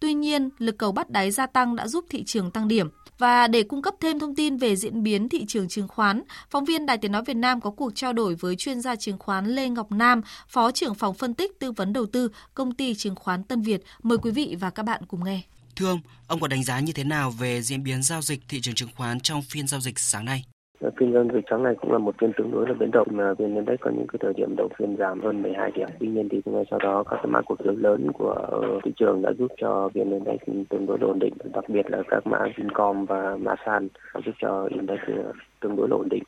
Tuy nhiên, lực cầu bắt đáy gia tăng đã giúp thị trường tăng điểm. Và để cung cấp thêm thông tin về diễn biến thị trường chứng khoán, phóng viên Đài Tiếng Nói Việt Nam có cuộc trao đổi với chuyên gia chứng khoán Lê Ngọc Nam, Phó trưởng phòng phân tích tư vấn đầu tư, công ty chứng khoán Tân Việt. Mời quý vị và các bạn cùng nghe. Thưa ông, ông có đánh giá như thế nào về diễn biến giao dịch thị trường chứng khoán trong phiên giao dịch sáng nay? Dạ, phiên giao dịch sáng nay cũng là một phiên tương đối là biến động. Vn Index có những cái thời điểm đầu phiên giảm hơn 12 điểm. Tuy nhiên thì ngay sau đó các cái mã cổ phiếu lớn của thị trường đã giúp cho Vn Index tương đối ổn định. Đặc biệt là các mã Vincom và mã San giúp cho index ờ, tương đối ổn định.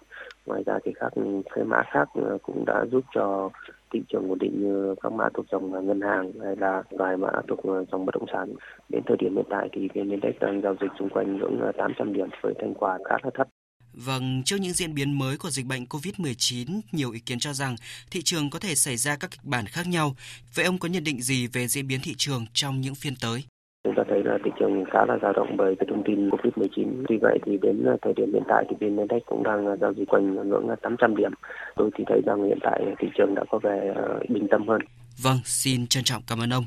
Ngoài ra thì các cái mã khác ờ, cũng đã giúp cho thị trường ổn định như các mã thuộc dòng ngân hàng hay là vài mã thuộc ờ, dòng bất động sản. Đến thời điểm hiện tại thì VN Index đang giao dịch xung quanh ngưỡng ờ, 800 điểm với thanh khoản khá là thấp. Vâng, trước những diễn biến mới của dịch bệnh COVID-19, nhiều ý kiến cho rằng thị trường có thể xảy ra các kịch bản khác nhau. Vậy ông có nhận định gì về diễn biến thị trường trong những phiên tới? Chúng ta thấy là thị trường khá là dao động bởi cái thông tin COVID-19. Tuy vậy thì đến thời điểm hiện tại thì VN Index cũng đang giao dịch quanh ngưỡng 800 điểm. Tôi thì thấy rằng hiện tại thị trường đã có vẻ bình tâm hơn. Vâng, xin trân trọng cảm ơn ông.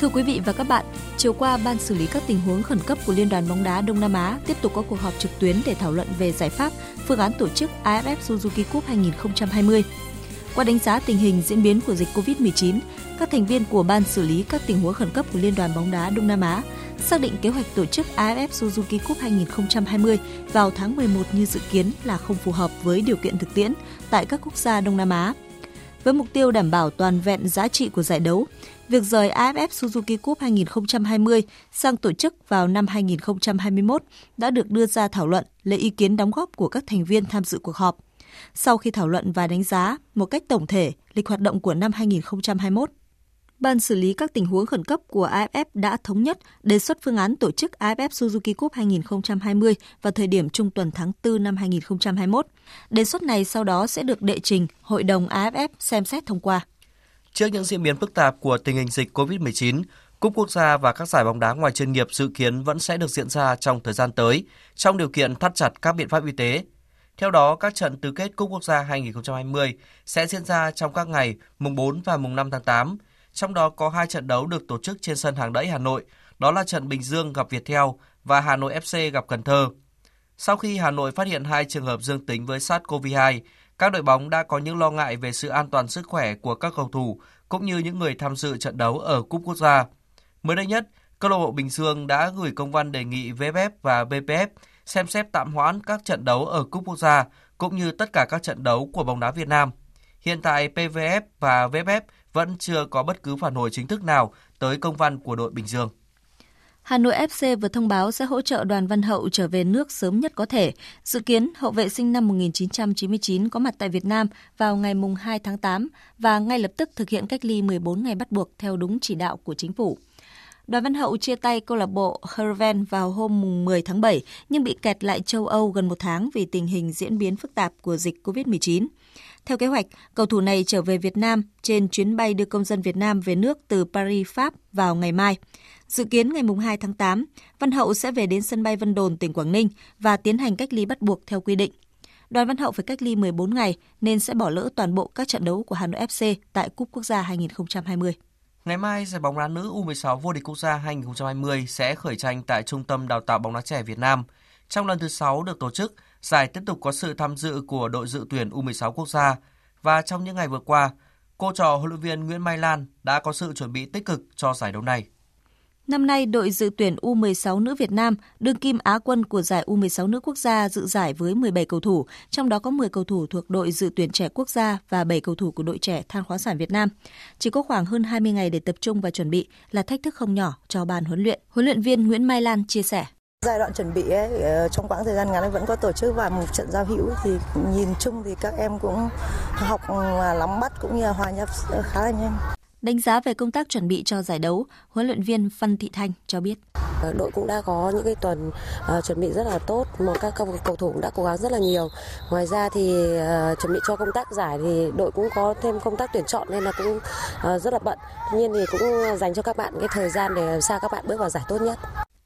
Thưa quý vị và các bạn, chiều qua Ban xử lý các tình huống khẩn cấp của Liên đoàn bóng đá Đông Nam Á tiếp tục có cuộc họp trực tuyến để thảo luận về giải pháp phương án tổ chức AFF Suzuki Cup 2020. Qua đánh giá tình hình diễn biến của dịch COVID-19, các thành viên của Ban xử lý các tình huống khẩn cấp của Liên đoàn bóng đá Đông Nam Á xác định kế hoạch tổ chức AFF Suzuki Cup 2020 vào tháng 11 như dự kiến là không phù hợp với điều kiện thực tiễn tại các quốc gia Đông Nam Á. Với mục tiêu đảm bảo toàn vẹn giá trị của giải đấu, việc rời AFF Suzuki Cup 2020 sang tổ chức vào năm 2021 đã được đưa ra thảo luận lấy ý kiến đóng góp của các thành viên tham dự cuộc họp. Sau khi thảo luận và đánh giá một cách tổng thể lịch hoạt động của năm 2021, Ban xử lý các tình huống khẩn cấp của AFF đã thống nhất đề xuất phương án tổ chức AFF Suzuki Cup 2020 vào thời điểm trung tuần tháng 4 năm 2021. Đề xuất này sau đó sẽ được đệ trình Hội đồng AFF xem xét thông qua. Trước những diễn biến phức tạp của tình hình dịch COVID-19, Cúp quốc gia và các giải bóng đá ngoài chuyên nghiệp dự kiến vẫn sẽ được diễn ra trong thời gian tới, trong điều kiện thắt chặt các biện pháp y tế. Theo đó, các trận tứ kết Cúp quốc gia 2020 sẽ diễn ra trong các ngày mùng 4 và mùng 5 tháng 8, trong đó có hai trận đấu được tổ chức trên sân hàng đẫy Hà Nội, đó là trận Bình Dương gặp Viettel và Hà Nội FC gặp Cần Thơ. Sau khi Hà Nội phát hiện hai trường hợp dương tính với SARS-CoV-2, các đội bóng đã có những lo ngại về sự an toàn sức khỏe của các cầu thủ cũng như những người tham dự trận đấu ở Cúp Quốc gia. Mới đây nhất, câu lạc bộ Bình Dương đã gửi công văn đề nghị VFF và BPF xem xét tạm hoãn các trận đấu ở Cúp Quốc gia cũng như tất cả các trận đấu của bóng đá Việt Nam. Hiện tại PVF và VFF vẫn chưa có bất cứ phản hồi chính thức nào tới công văn của đội Bình Dương. Hà Nội FC vừa thông báo sẽ hỗ trợ đoàn Văn Hậu trở về nước sớm nhất có thể. Dự kiến, hậu vệ sinh năm 1999 có mặt tại Việt Nam vào ngày 2 tháng 8 và ngay lập tức thực hiện cách ly 14 ngày bắt buộc theo đúng chỉ đạo của chính phủ. Đoàn Văn Hậu chia tay câu lạc bộ Herven vào hôm 10 tháng 7 nhưng bị kẹt lại châu Âu gần một tháng vì tình hình diễn biến phức tạp của dịch COVID-19. Theo kế hoạch, cầu thủ này trở về Việt Nam trên chuyến bay đưa công dân Việt Nam về nước từ Paris, Pháp vào ngày mai. Dự kiến ngày 2 tháng 8, Văn Hậu sẽ về đến sân bay Vân Đồn, tỉnh Quảng Ninh và tiến hành cách ly bắt buộc theo quy định. Đoàn Văn Hậu phải cách ly 14 ngày nên sẽ bỏ lỡ toàn bộ các trận đấu của Hà Nội FC tại Cúp Quốc gia 2020. Ngày mai, giải bóng đá nữ U16 vô địch quốc gia 2020 sẽ khởi tranh tại Trung tâm Đào tạo bóng đá trẻ Việt Nam. Trong lần thứ 6 được tổ chức, giải tiếp tục có sự tham dự của đội dự tuyển U16 quốc gia và trong những ngày vừa qua, cô trò huấn luyện viên Nguyễn Mai Lan đã có sự chuẩn bị tích cực cho giải đấu này. Năm nay, đội dự tuyển U16 nữ Việt Nam đương kim Á quân của giải U16 nữ quốc gia dự giải với 17 cầu thủ, trong đó có 10 cầu thủ thuộc đội dự tuyển trẻ quốc gia và 7 cầu thủ của đội trẻ than khoáng sản Việt Nam. Chỉ có khoảng hơn 20 ngày để tập trung và chuẩn bị là thách thức không nhỏ cho ban huấn luyện. Huấn luyện viên Nguyễn Mai Lan chia sẻ. Giai đoạn chuẩn bị ấy, ờ, trong quãng thời gian ngắn vẫn có tổ chức và một trận giao hữu thì nhìn chung thì các em cũng học và bắt cũng như là hòa nhập khá là nhanh. Đánh giá về công tác chuẩn bị cho giải đấu, huấn luyện viên Văn Thị Thanh cho biết. Ờ, đội cũng đã có những cái tuần uh, chuẩn bị rất là tốt, một các cầu, cầu thủ cũng đã cố gắng rất là nhiều. Ngoài ra thì uh, chuẩn bị cho công tác giải thì đội cũng có thêm công tác tuyển chọn nên là cũng uh, rất là bận. Tuy nhiên thì cũng dành cho các bạn cái thời gian để làm sao các bạn bước vào giải tốt nhất.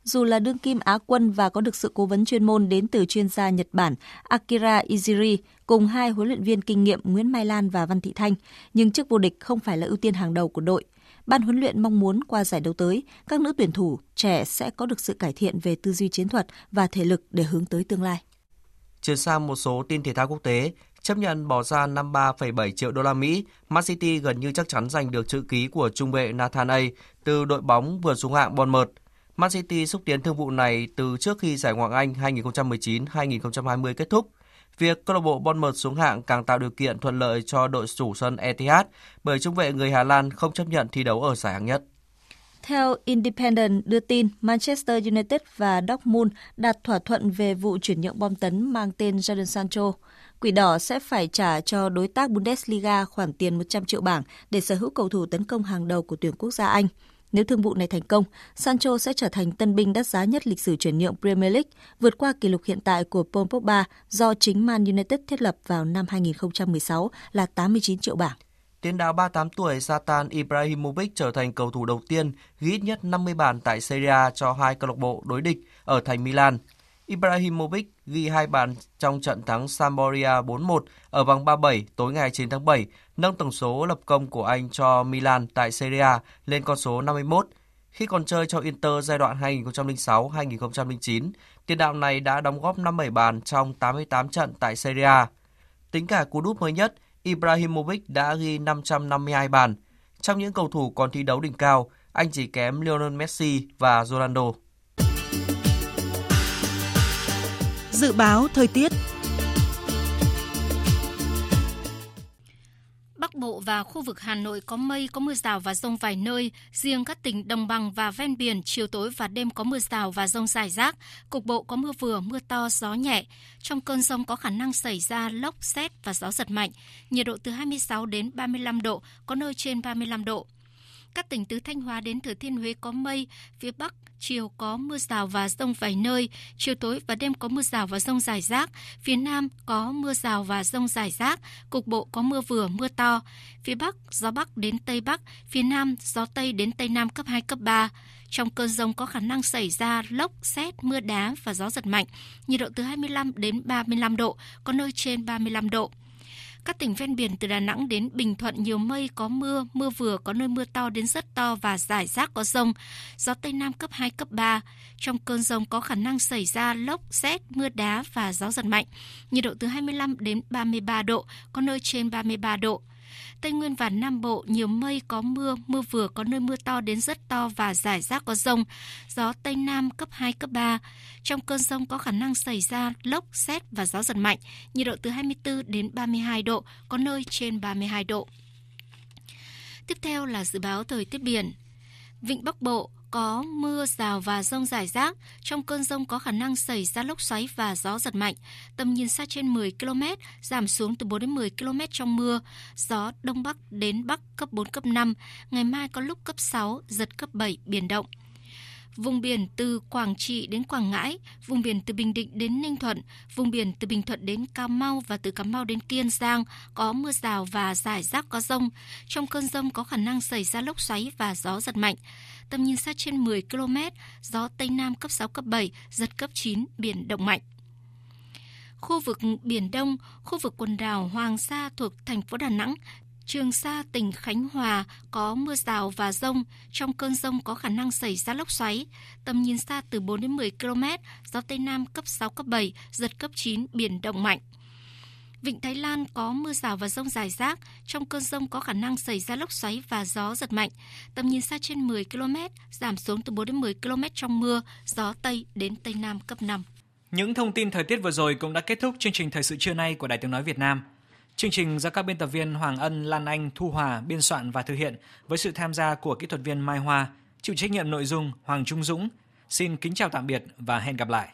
Dù là đương kim Á quân và có được sự cố vấn chuyên môn đến từ chuyên gia Nhật Bản Akira Iziri cùng hai huấn luyện viên kinh nghiệm Nguyễn Mai Lan và Văn Thị Thanh, nhưng chức vô địch không phải là ưu tiên hàng đầu của đội. Ban huấn luyện mong muốn qua giải đấu tới, các nữ tuyển thủ trẻ sẽ có được sự cải thiện về tư duy chiến thuật và thể lực để hướng tới tương lai. Chuyển sang một số tin thể thao quốc tế, chấp nhận bỏ ra 53,7 triệu đô la Mỹ, Man City gần như chắc chắn giành được chữ ký của trung vệ Nathan A từ đội bóng vừa xuống hạng Bournemouth. Man City xúc tiến thương vụ này từ trước khi giải Ngoại hạng Anh 2019-2020 kết thúc. Việc câu lạc bộ Bournemouth xuống hạng càng tạo điều kiện thuận lợi cho đội chủ sân Etihad bởi trung vệ người Hà Lan không chấp nhận thi đấu ở giải hạng nhất. Theo Independent đưa tin, Manchester United và Dortmund đạt thỏa thuận về vụ chuyển nhượng bom tấn mang tên Jadon Sancho. Quỷ đỏ sẽ phải trả cho đối tác Bundesliga khoản tiền 100 triệu bảng để sở hữu cầu thủ tấn công hàng đầu của tuyển quốc gia Anh. Nếu thương vụ này thành công, Sancho sẽ trở thành tân binh đắt giá nhất lịch sử chuyển nhượng Premier League, vượt qua kỷ lục hiện tại của Paul Pogba do chính Man United thiết lập vào năm 2016 là 89 triệu bảng. Tiền đạo 38 tuổi Zlatan Ibrahimovic trở thành cầu thủ đầu tiên ghi ít nhất 50 bàn tại Serie A cho hai câu lạc bộ đối địch ở thành Milan. Ibrahimovic ghi hai bàn trong trận thắng Sampdoria 4-1 ở vòng 37 tối ngày 9 tháng 7, nâng tổng số lập công của anh cho Milan tại Serie A lên con số 51. Khi còn chơi cho Inter giai đoạn 2006-2009, tiền đạo này đã đóng góp 57 bàn trong 88 trận tại Serie A. Tính cả cú đúp mới nhất, Ibrahimovic đã ghi 552 bàn. Trong những cầu thủ còn thi đấu đỉnh cao, anh chỉ kém Lionel Messi và Ronaldo. Dự báo thời tiết Bắc Bộ và khu vực Hà Nội có mây, có mưa rào và rông vài nơi. Riêng các tỉnh đồng bằng và ven biển, chiều tối và đêm có mưa rào và rông rải rác. Cục bộ có mưa vừa, mưa to, gió nhẹ. Trong cơn rông có khả năng xảy ra lốc, xét và gió giật mạnh. Nhiệt độ từ 26 đến 35 độ, có nơi trên 35 độ. Các tỉnh từ Thanh Hóa đến Thừa Thiên Huế có mây, phía Bắc chiều có mưa rào và rông vài nơi, chiều tối và đêm có mưa rào và rông rải rác, phía Nam có mưa rào và rông rải rác, cục bộ có mưa vừa, mưa to. Phía Bắc, gió Bắc đến Tây Bắc, phía Nam, gió Tây đến Tây Nam cấp 2, cấp 3. Trong cơn rông có khả năng xảy ra lốc, xét, mưa đá và gió giật mạnh, nhiệt độ từ 25 đến 35 độ, có nơi trên 35 độ. Các tỉnh ven biển từ Đà Nẵng đến Bình Thuận nhiều mây có mưa, mưa vừa có nơi mưa to đến rất to và rải rác có rông. Gió Tây Nam cấp 2, cấp 3. Trong cơn rông có khả năng xảy ra lốc, xét, mưa đá và gió giật mạnh. Nhiệt độ từ 25 đến 33 độ, có nơi trên 33 độ. Tây Nguyên và Nam Bộ nhiều mây có mưa, mưa vừa có nơi mưa to đến rất to và rải rác có rông. Gió Tây Nam cấp 2, cấp 3. Trong cơn rông có khả năng xảy ra lốc, xét và gió giật mạnh. Nhiệt độ từ 24 đến 32 độ, có nơi trên 32 độ. Tiếp theo là dự báo thời tiết biển. Vịnh Bắc Bộ có mưa, rào và rông rải rác. Trong cơn rông có khả năng xảy ra lốc xoáy và gió giật mạnh. Tầm nhìn xa trên 10 km, giảm xuống từ 4 đến 10 km trong mưa. Gió Đông Bắc đến Bắc cấp 4, cấp 5. Ngày mai có lúc cấp 6, giật cấp 7, biển động. Vùng biển từ Quảng Trị đến Quảng Ngãi, vùng biển từ Bình Định đến Ninh Thuận, vùng biển từ Bình Thuận đến Cà Mau và từ Cà Mau đến Kiên Giang có mưa rào và rải rác có rông. Trong cơn rông có khả năng xảy ra lốc xoáy và gió giật mạnh tầm nhìn xa trên 10 km, gió Tây Nam cấp 6, cấp 7, giật cấp 9, biển động mạnh. Khu vực Biển Đông, khu vực quần đảo Hoàng Sa thuộc thành phố Đà Nẵng, Trường Sa, tỉnh Khánh Hòa có mưa rào và rông. Trong cơn rông có khả năng xảy ra lốc xoáy. Tầm nhìn xa từ 4 đến 10 km, gió Tây Nam cấp 6, cấp 7, giật cấp 9, biển động mạnh. Vịnh Thái Lan có mưa rào và rông rải rác, trong cơn rông có khả năng xảy ra lốc xoáy và gió giật mạnh. Tầm nhìn xa trên 10 km, giảm xuống từ 4 đến 10 km trong mưa, gió Tây đến Tây Nam cấp 5. Những thông tin thời tiết vừa rồi cũng đã kết thúc chương trình thời sự trưa nay của Đài Tiếng Nói Việt Nam. Chương trình do các biên tập viên Hoàng Ân, Lan Anh, Thu Hòa biên soạn và thực hiện với sự tham gia của kỹ thuật viên Mai Hoa, chịu trách nhiệm nội dung Hoàng Trung Dũng. Xin kính chào tạm biệt và hẹn gặp lại.